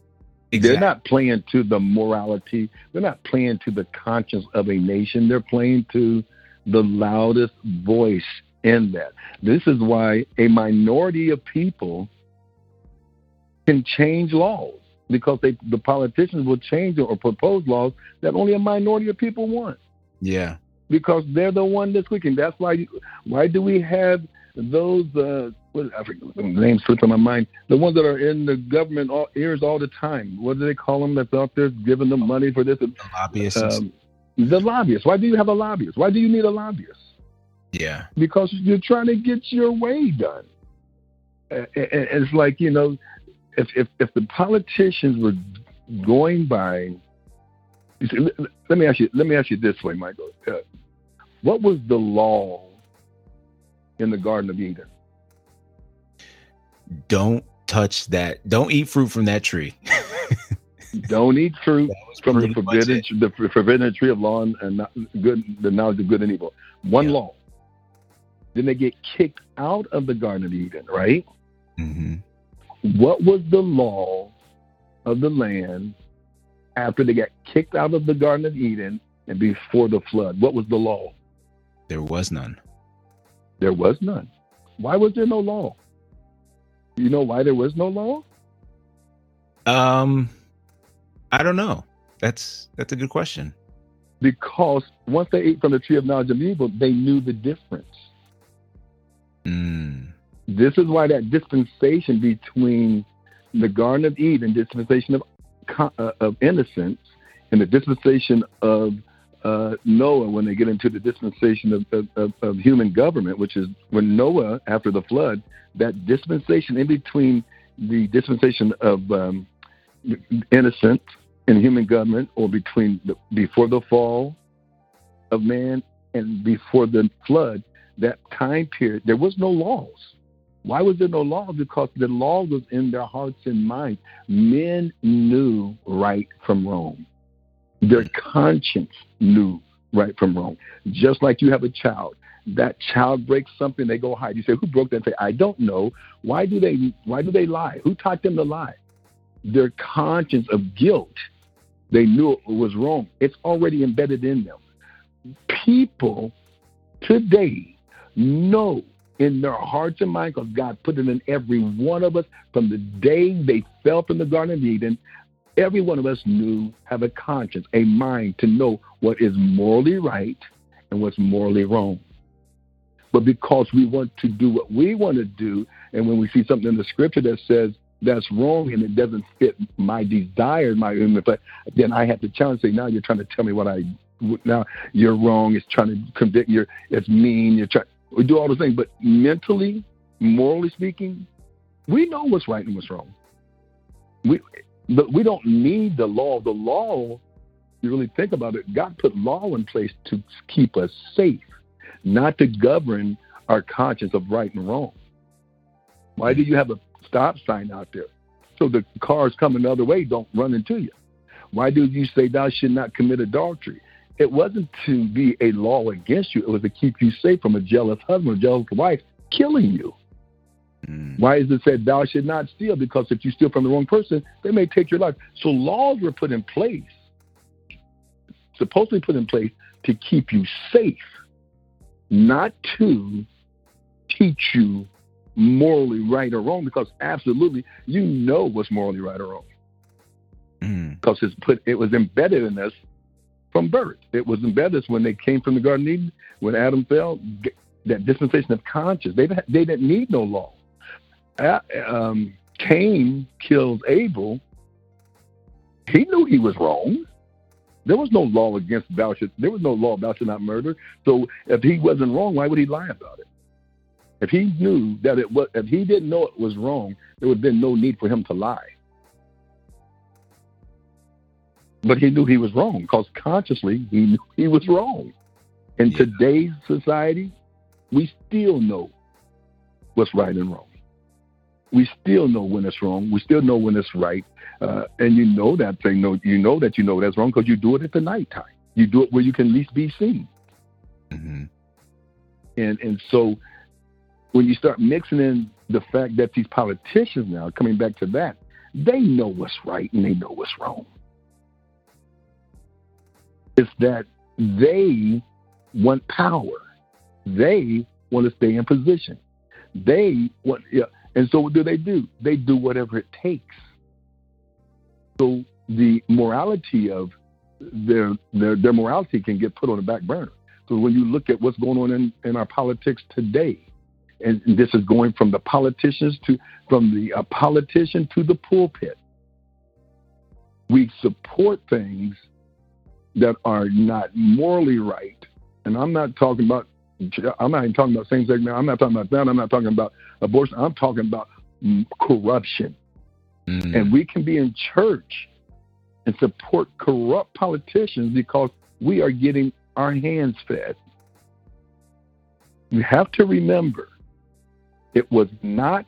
Exactly. They're not playing to the morality. They're not playing to the conscience of a nation. They're playing to the loudest voice in that. This is why a minority of people can change laws because they, the politicians will change or propose laws that only a minority of people want. Yeah. Because they're the one that's wicked. That's why. Why do we have those uh, what, I forget the name slipped on my mind. The ones that are in the government all, ears all the time. What do they call them? That's out there giving them money for this. The lobbyists. Um, the lobbyists. Why do you have a lobbyist? Why do you need a lobbyist? Yeah. Because you're trying to get your way done. And it's like you know, if if if the politicians were going by, see, let me ask you. Let me ask you this way, Michael. Uh, what was the law in the Garden of Eden. Don't touch that. Don't eat fruit from that tree. Don't eat fruit from the forbidden, the forbidden tree of law and, and good, the knowledge of good and evil. One yeah. law. Then they get kicked out of the Garden of Eden, right? Mm-hmm. What was the law of the land after they got kicked out of the Garden of Eden and before the flood? What was the law? There was none. There was none. Why was there no law? You know why there was no law? Um, I don't know. That's that's a good question. because once they ate from the tree of knowledge of evil, they knew the difference. Mm. This is why that dispensation between the Garden of Eden, dispensation of uh, of innocence, and the dispensation of uh, Noah, when they get into the dispensation of, of, of, human government, which is when Noah, after the flood, that dispensation in between the dispensation of um, innocence and human government, or between the, before the fall of man and before the flood, that time period, there was no laws. Why was there no law? Because the law was in their hearts and minds. Men knew right from wrong. Their conscience knew right from wrong. Just like you have a child. That child breaks something, they go hide. You say, Who broke that? Say, I don't know. Why do they why do they lie? Who taught them to lie? Their conscience of guilt. They knew it was wrong. It's already embedded in them. People today know in their hearts and minds because God put it in every one of us from the day they fell from the Garden of Eden. Every one of us knew, have a conscience, a mind to know what is morally right and what's morally wrong. But because we want to do what we want to do, and when we see something in the scripture that says that's wrong and it doesn't fit my desire, my but then I have to challenge. Say, now you're trying to tell me what I now you're wrong. It's trying to convict. you it's mean. You're trying. We do all the things, but mentally, morally speaking, we know what's right and what's wrong. We, but we don't need the law. The law, you really think about it, God put law in place to keep us safe, not to govern our conscience of right and wrong. Why do you have a stop sign out there? So the cars coming the other way don't run into you. Why do you say thou should not commit adultery? It wasn't to be a law against you. It was to keep you safe from a jealous husband, a jealous wife killing you. Mm. Why is it said thou should not steal? Because if you steal from the wrong person, they may take your life. So laws were put in place, supposedly put in place to keep you safe, not to teach you morally right or wrong. Because absolutely, you know what's morally right or wrong. Mm. Because it's put, it was embedded in us from birth. It was embedded when they came from the Garden of Eden, when Adam fell, that dispensation of conscience. They, they didn't need no law. Um, Cain kills Abel. He knew he was wrong. There was no law against should. There was no law should not murder. So if he wasn't wrong, why would he lie about it? If he knew that it was, if he didn't know it was wrong, there would have been no need for him to lie. But he knew he was wrong because consciously he knew he was wrong. In yeah. today's society, we still know what's right and wrong. We still know when it's wrong. We still know when it's right. Uh, and you know that thing. No, you know that you know that's wrong because you do it at the nighttime. You do it where you can least be seen. Mm-hmm. And and so when you start mixing in the fact that these politicians now coming back to that, they know what's right and they know what's wrong. It's that they want power. They want to stay in position. They want, yeah. And so what do they do? They do whatever it takes. So the morality of their their their morality can get put on the back burner. So when you look at what's going on in, in our politics today, and this is going from the politicians to from the uh, politician to the pulpit, we support things that are not morally right. And I'm not talking about I'm not even talking about same sex marriage. I'm not talking about that. I'm not talking about abortion. I'm talking about corruption. Mm. And we can be in church and support corrupt politicians because we are getting our hands fed. You have to remember it was not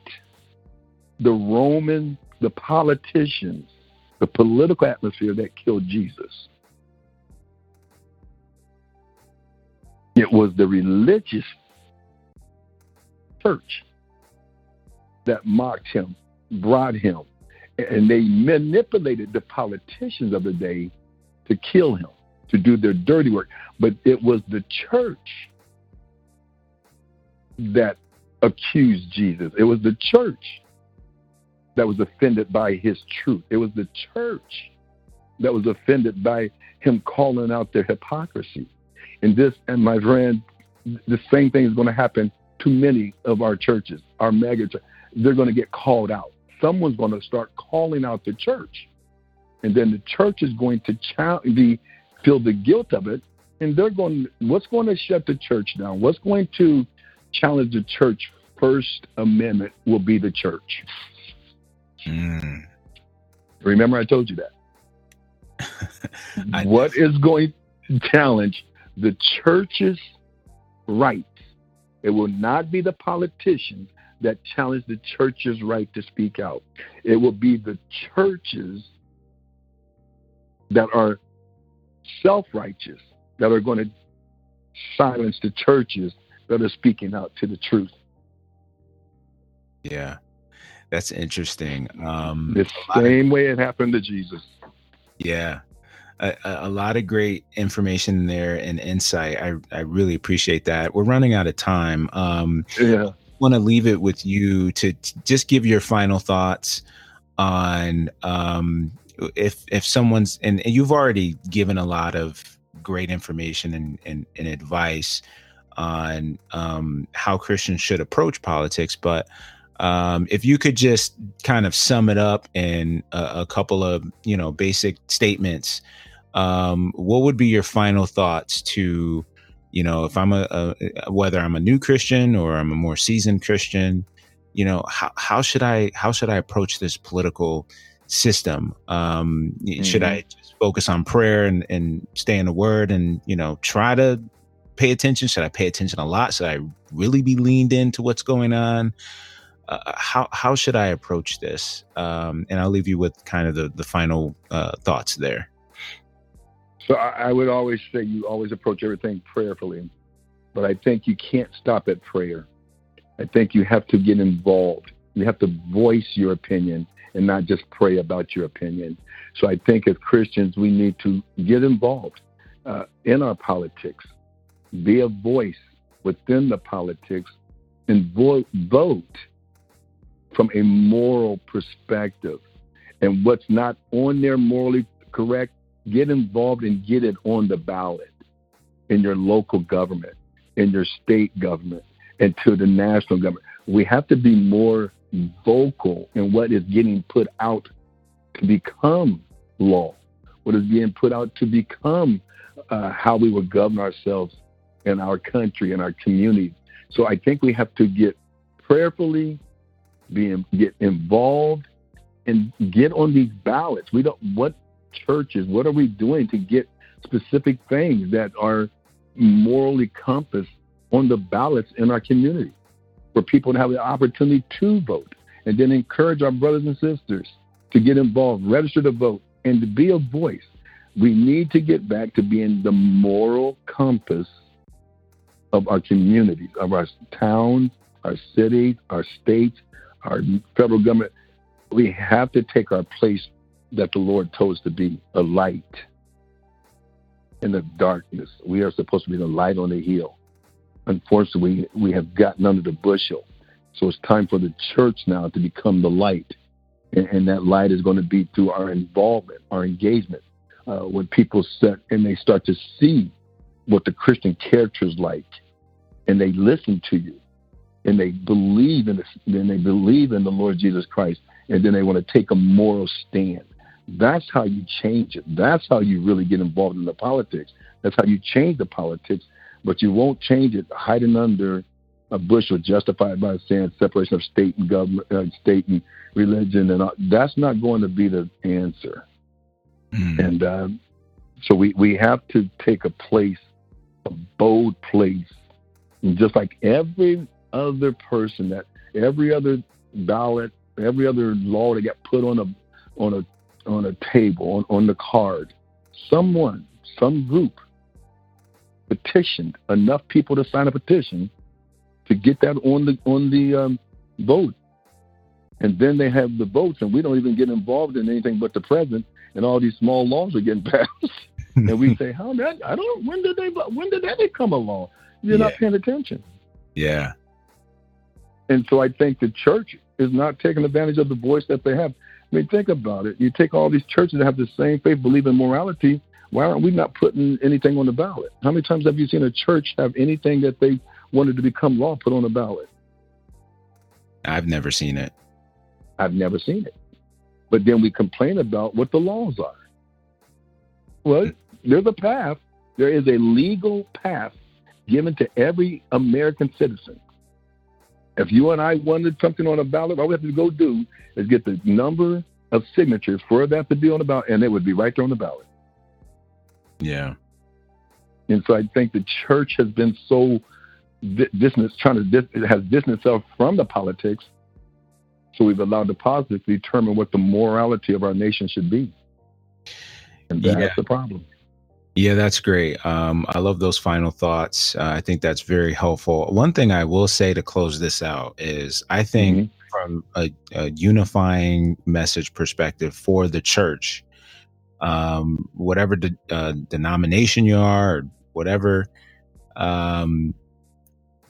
the Roman, the politicians, the political atmosphere that killed Jesus. It was the religious church that mocked him, brought him, and they manipulated the politicians of the day to kill him, to do their dirty work. But it was the church that accused Jesus. It was the church that was offended by his truth. It was the church that was offended by him calling out their hypocrisy. And this, and my friend, the same thing is going to happen to many of our churches, our mega churches. They're going to get called out. Someone's going to start calling out the church. And then the church is going to ch- be, feel the guilt of it. And they're going, what's going to shut the church down? What's going to challenge the church First Amendment will be the church. Mm. Remember, I told you that. what is going to challenge the church's rights? It will not be the politicians that challenge the church's right to speak out. It will be the churches that are self righteous that are going to silence the churches that are speaking out to the truth. Yeah, that's interesting. Um, the same way it happened to Jesus. Yeah, a, a, lot of great information there and insight. I I really appreciate that. We're running out of time. Um, yeah, want to leave it with you to, to, just give your final thoughts on um, if if someone's and, and you've already given a lot of great information and, and, and advice on um, how Christians should approach politics, but um, if you could just kind of sum it up in a, a couple of you know basic statements, um, what would be your final thoughts to you know if I'm a, a, whether I'm a new Christian or I'm a more seasoned Christian, you know how how should I how should I approach this political system? Um, mm-hmm. Should I mm-hmm. just focus on prayer and, and stay in the Word and you know try to pay attention? Should I pay attention a lot? Should I really be leaned into what's going on? Uh, how how should I approach this? Um, and I'll leave you with kind of the the final uh, thoughts there. So I, I would always say you always approach everything prayerfully, but I think you can't stop at prayer. I think you have to get involved. You have to voice your opinion and not just pray about your opinion. So I think as Christians, we need to get involved uh, in our politics, be a voice within the politics, and vo- vote from a moral perspective. And what's not on there morally correct, get involved and get it on the ballot in your local government, in your state government, and to the national government. We have to be more vocal in what is getting put out to become law, what is being put out to become uh, how we will govern ourselves in our country and our community. So I think we have to get prayerfully be get involved and get on these ballots. We don't what churches, what are we doing to get specific things that are morally compassed on the ballots in our community? For people to have the opportunity to vote and then encourage our brothers and sisters to get involved, register to vote, and to be a voice. We need to get back to being the moral compass of our communities, of our towns, our cities, our states, our federal government, we have to take our place that the Lord told us to be a light in the darkness. We are supposed to be the light on the hill. Unfortunately, we, have gotten under the bushel. So it's time for the church now to become the light. And, and that light is going to be through our involvement, our engagement. Uh, when people sit and they start to see what the Christian character is like, and they listen to you, and they believe in this, then they believe in the Lord Jesus Christ, and then they want to take a moral stand. That's how you change it. That's how you really get involved in the politics. That's how you change the politics, but you won't change it hiding under a bushel justified by saying separation of state and government, uh, state and religion, and all. that's not going to be the answer. Mm. And uh, so we we have to take a place, a bold place, and just like every other person that every other ballot, every other law that got put on a on a on a table on, on the card, someone, some group petitioned enough people to sign a petition to get that on the on the um, vote, and then they have the votes, and we don't even get involved in anything but the president, and all these small laws are getting passed, and we say, "How that? I don't. When did they? When did that come along? You're yeah. not paying attention." Yeah, and so I think the church is not taking advantage of the voice that they have. I mean, think about it. You take all these churches that have the same faith, believe in morality. Why aren't we not putting anything on the ballot? How many times have you seen a church have anything that they wanted to become law put on the ballot? I've never seen it. I've never seen it. But then we complain about what the laws are. Well, there's a path. There is a legal path given to every American citizen. If you and I wanted something on a ballot, all we have to go do is get the number of signatures for that to be on the ballot, and it would be right there on the ballot. Yeah. And so I think the church has been so distance, trying to dis, has distanced itself from the politics. So we've allowed the politics to determine what the morality of our nation should be. And that's yeah. the problem. Yeah, that's great. Um, I love those final thoughts. Uh, I think that's very helpful. One thing I will say to close this out is I think mm-hmm. from a, a, unifying message perspective for the church, um, whatever de- uh, denomination you are, or whatever, um,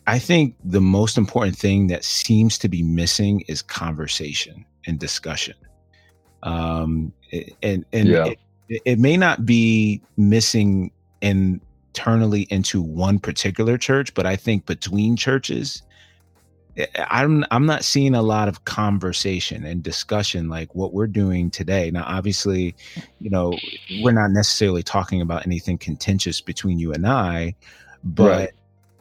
I think the most important thing that seems to be missing is conversation and discussion. Um, and and yeah. it, it may not be missing internally into one particular church, but I think between churches, eh, I'm I'm not seeing a lot of conversation and discussion like what we're doing today. Now, obviously, you know, we're not necessarily talking about anything contentious between you and I, but right.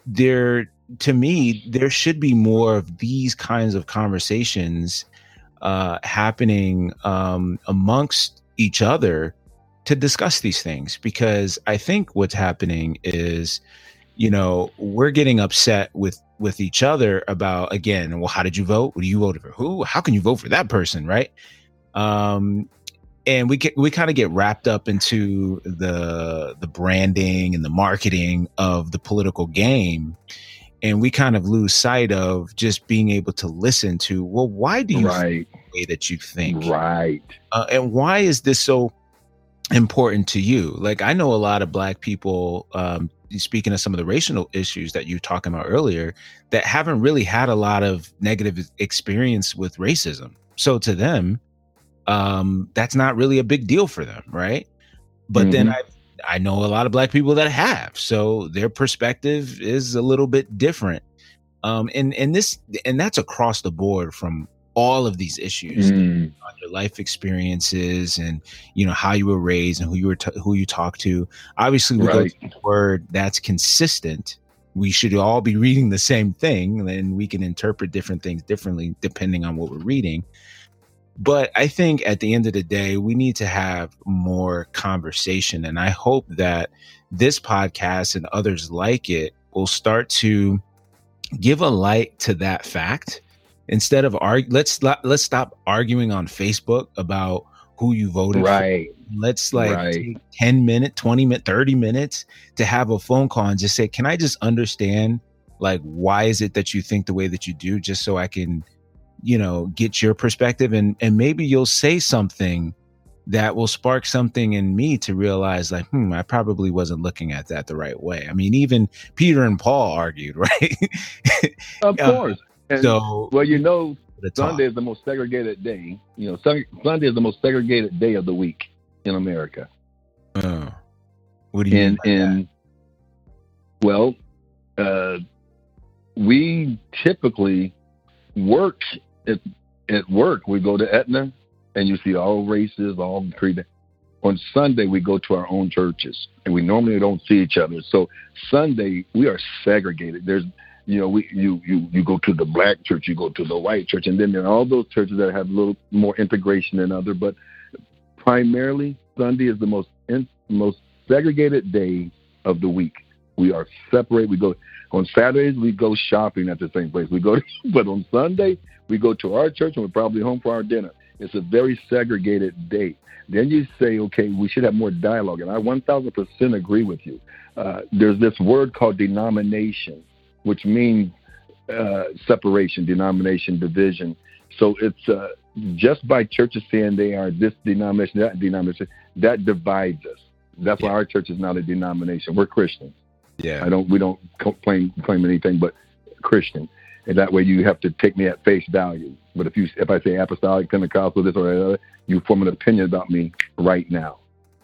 there to me, there should be more of these kinds of conversations uh, happening um, amongst each other to discuss these things because I think what's happening is, you know, we're getting upset with with each other about again, well, how did you vote? What do you vote for? Who? How can you vote for that person? Right? Um, and we get we kind of get wrapped up into the the branding and the marketing of the political game and we kind of lose sight of just being able to listen to well why do you right. think the way that you think right uh, and why is this so important to you. Like i know a lot of black people um, speaking of some of the racial issues that you were talking about earlier that haven't really had a lot of negative experience with racism. So to them um, that's not really a big deal for them right? But mm-hmm. then i i know a lot of black people that have. So their perspective is a little bit different. Um, and and this and that's across the board from all of these issues mm. on your life experiences and you know how you were raised and who you were t- who you talk to obviously we right. go to word that's consistent we should all be reading the same thing and we can interpret different things differently depending on what we're reading but i think at the end of the day we need to have more conversation and i hope that this podcast and others like it will start to give a light to that fact instead of argue let's let's stop arguing on facebook about who you voted right. For. let's like right. 10 minutes 20 minutes 30 minutes to have a phone call and just say can i just understand like why is it that you think the way that you do? Just so i can you know get your perspective and and maybe you'll say something that will spark something in me to realize like hmm i probably wasn't looking at that the right way. I mean even peter and paul argued right? Of course and, so, well, you know, Sunday is the most segregated day. You know, Sunday is the most segregated day of the week in America. Uh, what do you and, mean? and well, uh, we typically work at, at work. We go to Etna, and you see all races, all creed. On Sunday, we go to our own churches, and we normally don't see each other. So Sunday, we are segregated. There's you know, we you you you go to the black church, you go to the white church, and then there are all those churches that have a little more integration than other. But primarily, Sunday is the most in, most segregated day of the week. We are separate. We go on Saturdays. We go shopping at the same place. We go, to, but on Sunday we go to our church and we're probably home for our dinner. It's a very segregated day. Then you say, okay, we should have more dialogue, and I 1,000% agree with you. Uh, there's this word called denomination which means uh, separation, denomination, division. So it's uh, just by churches saying they are this denomination, that denomination, that divides us. That's yeah. why our church is not a denomination. We're Christians. Yeah. I don't. We don't claim claim anything but Christian. and that way you have to take me at face value. But if you if I say apostolic, Pentecostal, this or that, you form an opinion about me right now,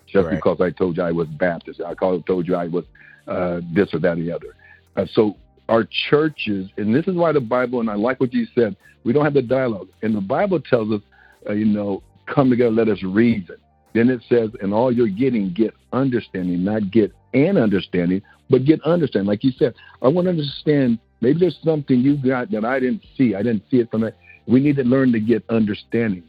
just right. because I told you I was Baptist. I told you I was uh, this or that or the other. Uh, so our churches, and this is why the Bible, and I like what you said, we don't have the dialogue. And the Bible tells us, uh, you know, come together, let us reason. Then it says, and all you're getting, get understanding, not get an understanding, but get understanding. Like you said, I want to understand. Maybe there's something you got that I didn't see. I didn't see it from that. We need to learn to get understanding.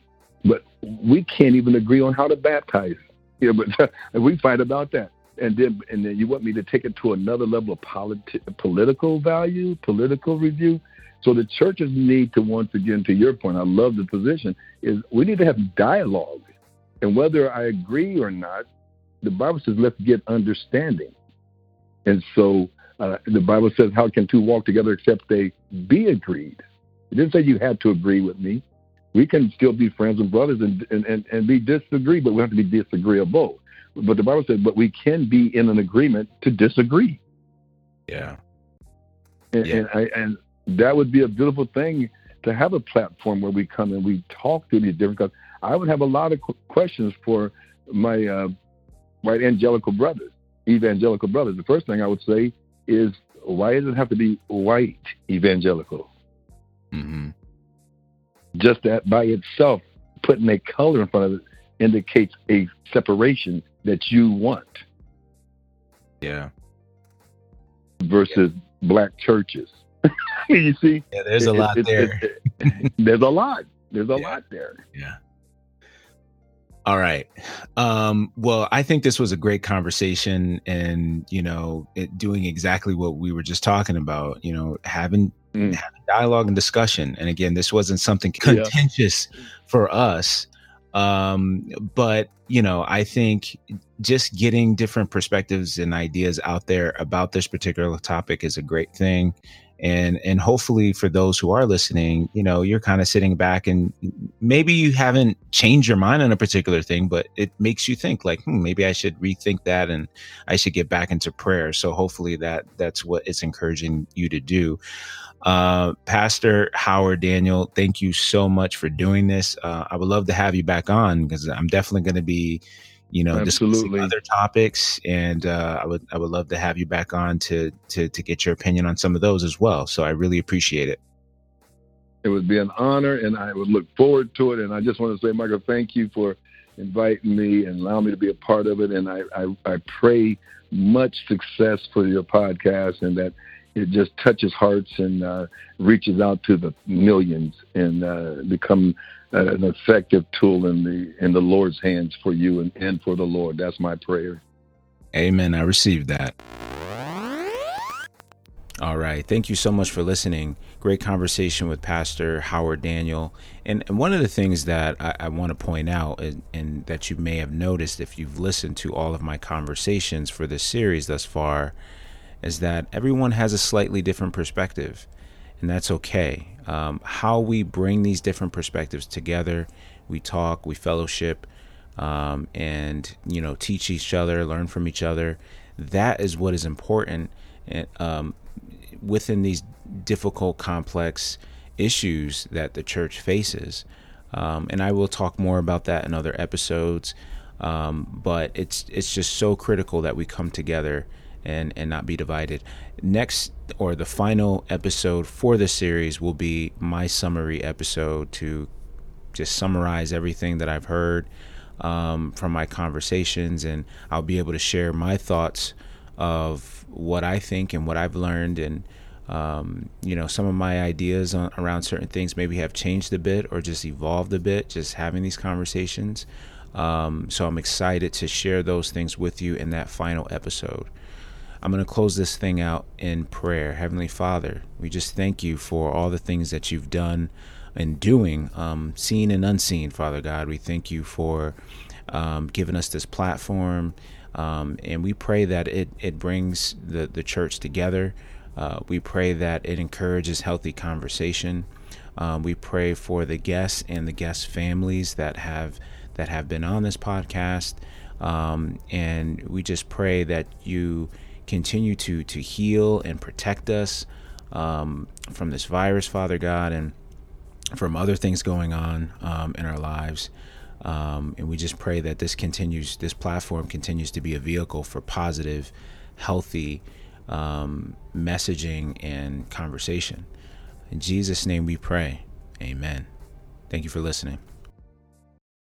But we can't even agree on how to baptize. Yeah, but we fight about that. And then, and then you want me to take it to another level of politi- political value, political review. So the churches need to, once again, to your point, I love the position, is we need to have dialogue. And whether I agree or not, the Bible says, let's get understanding. And so uh, the Bible says, how can two walk together except they be agreed? It didn't say you had to agree with me. We can still be friends and brothers and, and, and, and be disagree, but we have to be disagreeable. But the Bible says, but we can be in an agreement to disagree. Yeah. And, yeah. and, I, and that would be a beautiful thing to have a platform where we come and we talk to these different. Cause I would have a lot of questions for my uh, white evangelical brothers, evangelical brothers. The first thing I would say is, why does it have to be white evangelical? Mm-hmm. Just that by itself, putting a color in front of it indicates a separation that you want. Yeah. Versus yeah. black churches. you see? Yeah, there's a lot it, there. It, there's a lot. There's a yeah. lot there. Yeah. All right. Um, well, I think this was a great conversation and, you know, it, doing exactly what we were just talking about, you know, having, mm. having dialogue and discussion. And again, this wasn't something contentious yeah. for us. Um, but, you know, I think just getting different perspectives and ideas out there about this particular topic is a great thing. And and hopefully for those who are listening you know you're kind of sitting back and maybe you haven't changed your mind on a particular thing but it makes you think like hmm, maybe i should rethink that and i should get back into prayer. So hopefully that that's what it's encouraging you to do uh, pastor howard daniel thank you so much for doing this uh, i would love to have you back on because i'm definitely going to be you know, Absolutely. other topics. And uh, I would I would love to have you back on to to to get your opinion on some of those as well. So I really appreciate it. It would be an honor, and I would look forward to it. And I just want to say, Michael, thank you for inviting me and allowing me to be a part of it. And I I, I pray much success for your podcast and that it just touches hearts and uh, reaches out to the millions and uh, become uh, an effective tool in the in the Lord's hands for you and, and for the Lord. That's my prayer. Amen. I received that. All right. Thank you so much for listening. Great conversation with Pastor Howard Daniel. And, and one of the things that I, I want to point out, and, and that you may have noticed if you've listened to all of my conversations for this series thus far, is that everyone has a slightly different perspective, and that's okay. Um, how we bring these different perspectives together, we talk, we fellowship, um, and you know, teach each other, learn from each other. That is what is important um, within these difficult, complex issues that the church faces. Um, and I will talk more about that in other episodes. Um, but it's it's just so critical that we come together and and not be divided. Next or the final episode for the series will be my summary episode to just summarize everything that I've heard um, from my conversations, and I'll be able to share my thoughts of what I think and what I've learned and. Um, you know, some of my ideas on, around certain things maybe have changed a bit or just evolved a bit, just having these conversations. Um, so I'm excited to share those things with you in that final episode. I'm going to close this thing out in prayer. Heavenly Father, we just thank you for all the things that you've done and doing, um, seen and unseen, Father God. We thank you for um, giving us this platform. Um, and we pray that it, it brings the, the church together. Uh, we pray that it encourages healthy conversation. Um, we pray for the guests and the guest families that have that have been on this podcast. Um, and we just pray that you continue to to heal and protect us um, from this virus, Father God, and from other things going on um, in our lives. Um, and we just pray that this continues, this platform continues to be a vehicle for positive, healthy um, messaging and conversation. In Jesus' name we pray. Amen. Thank you for listening.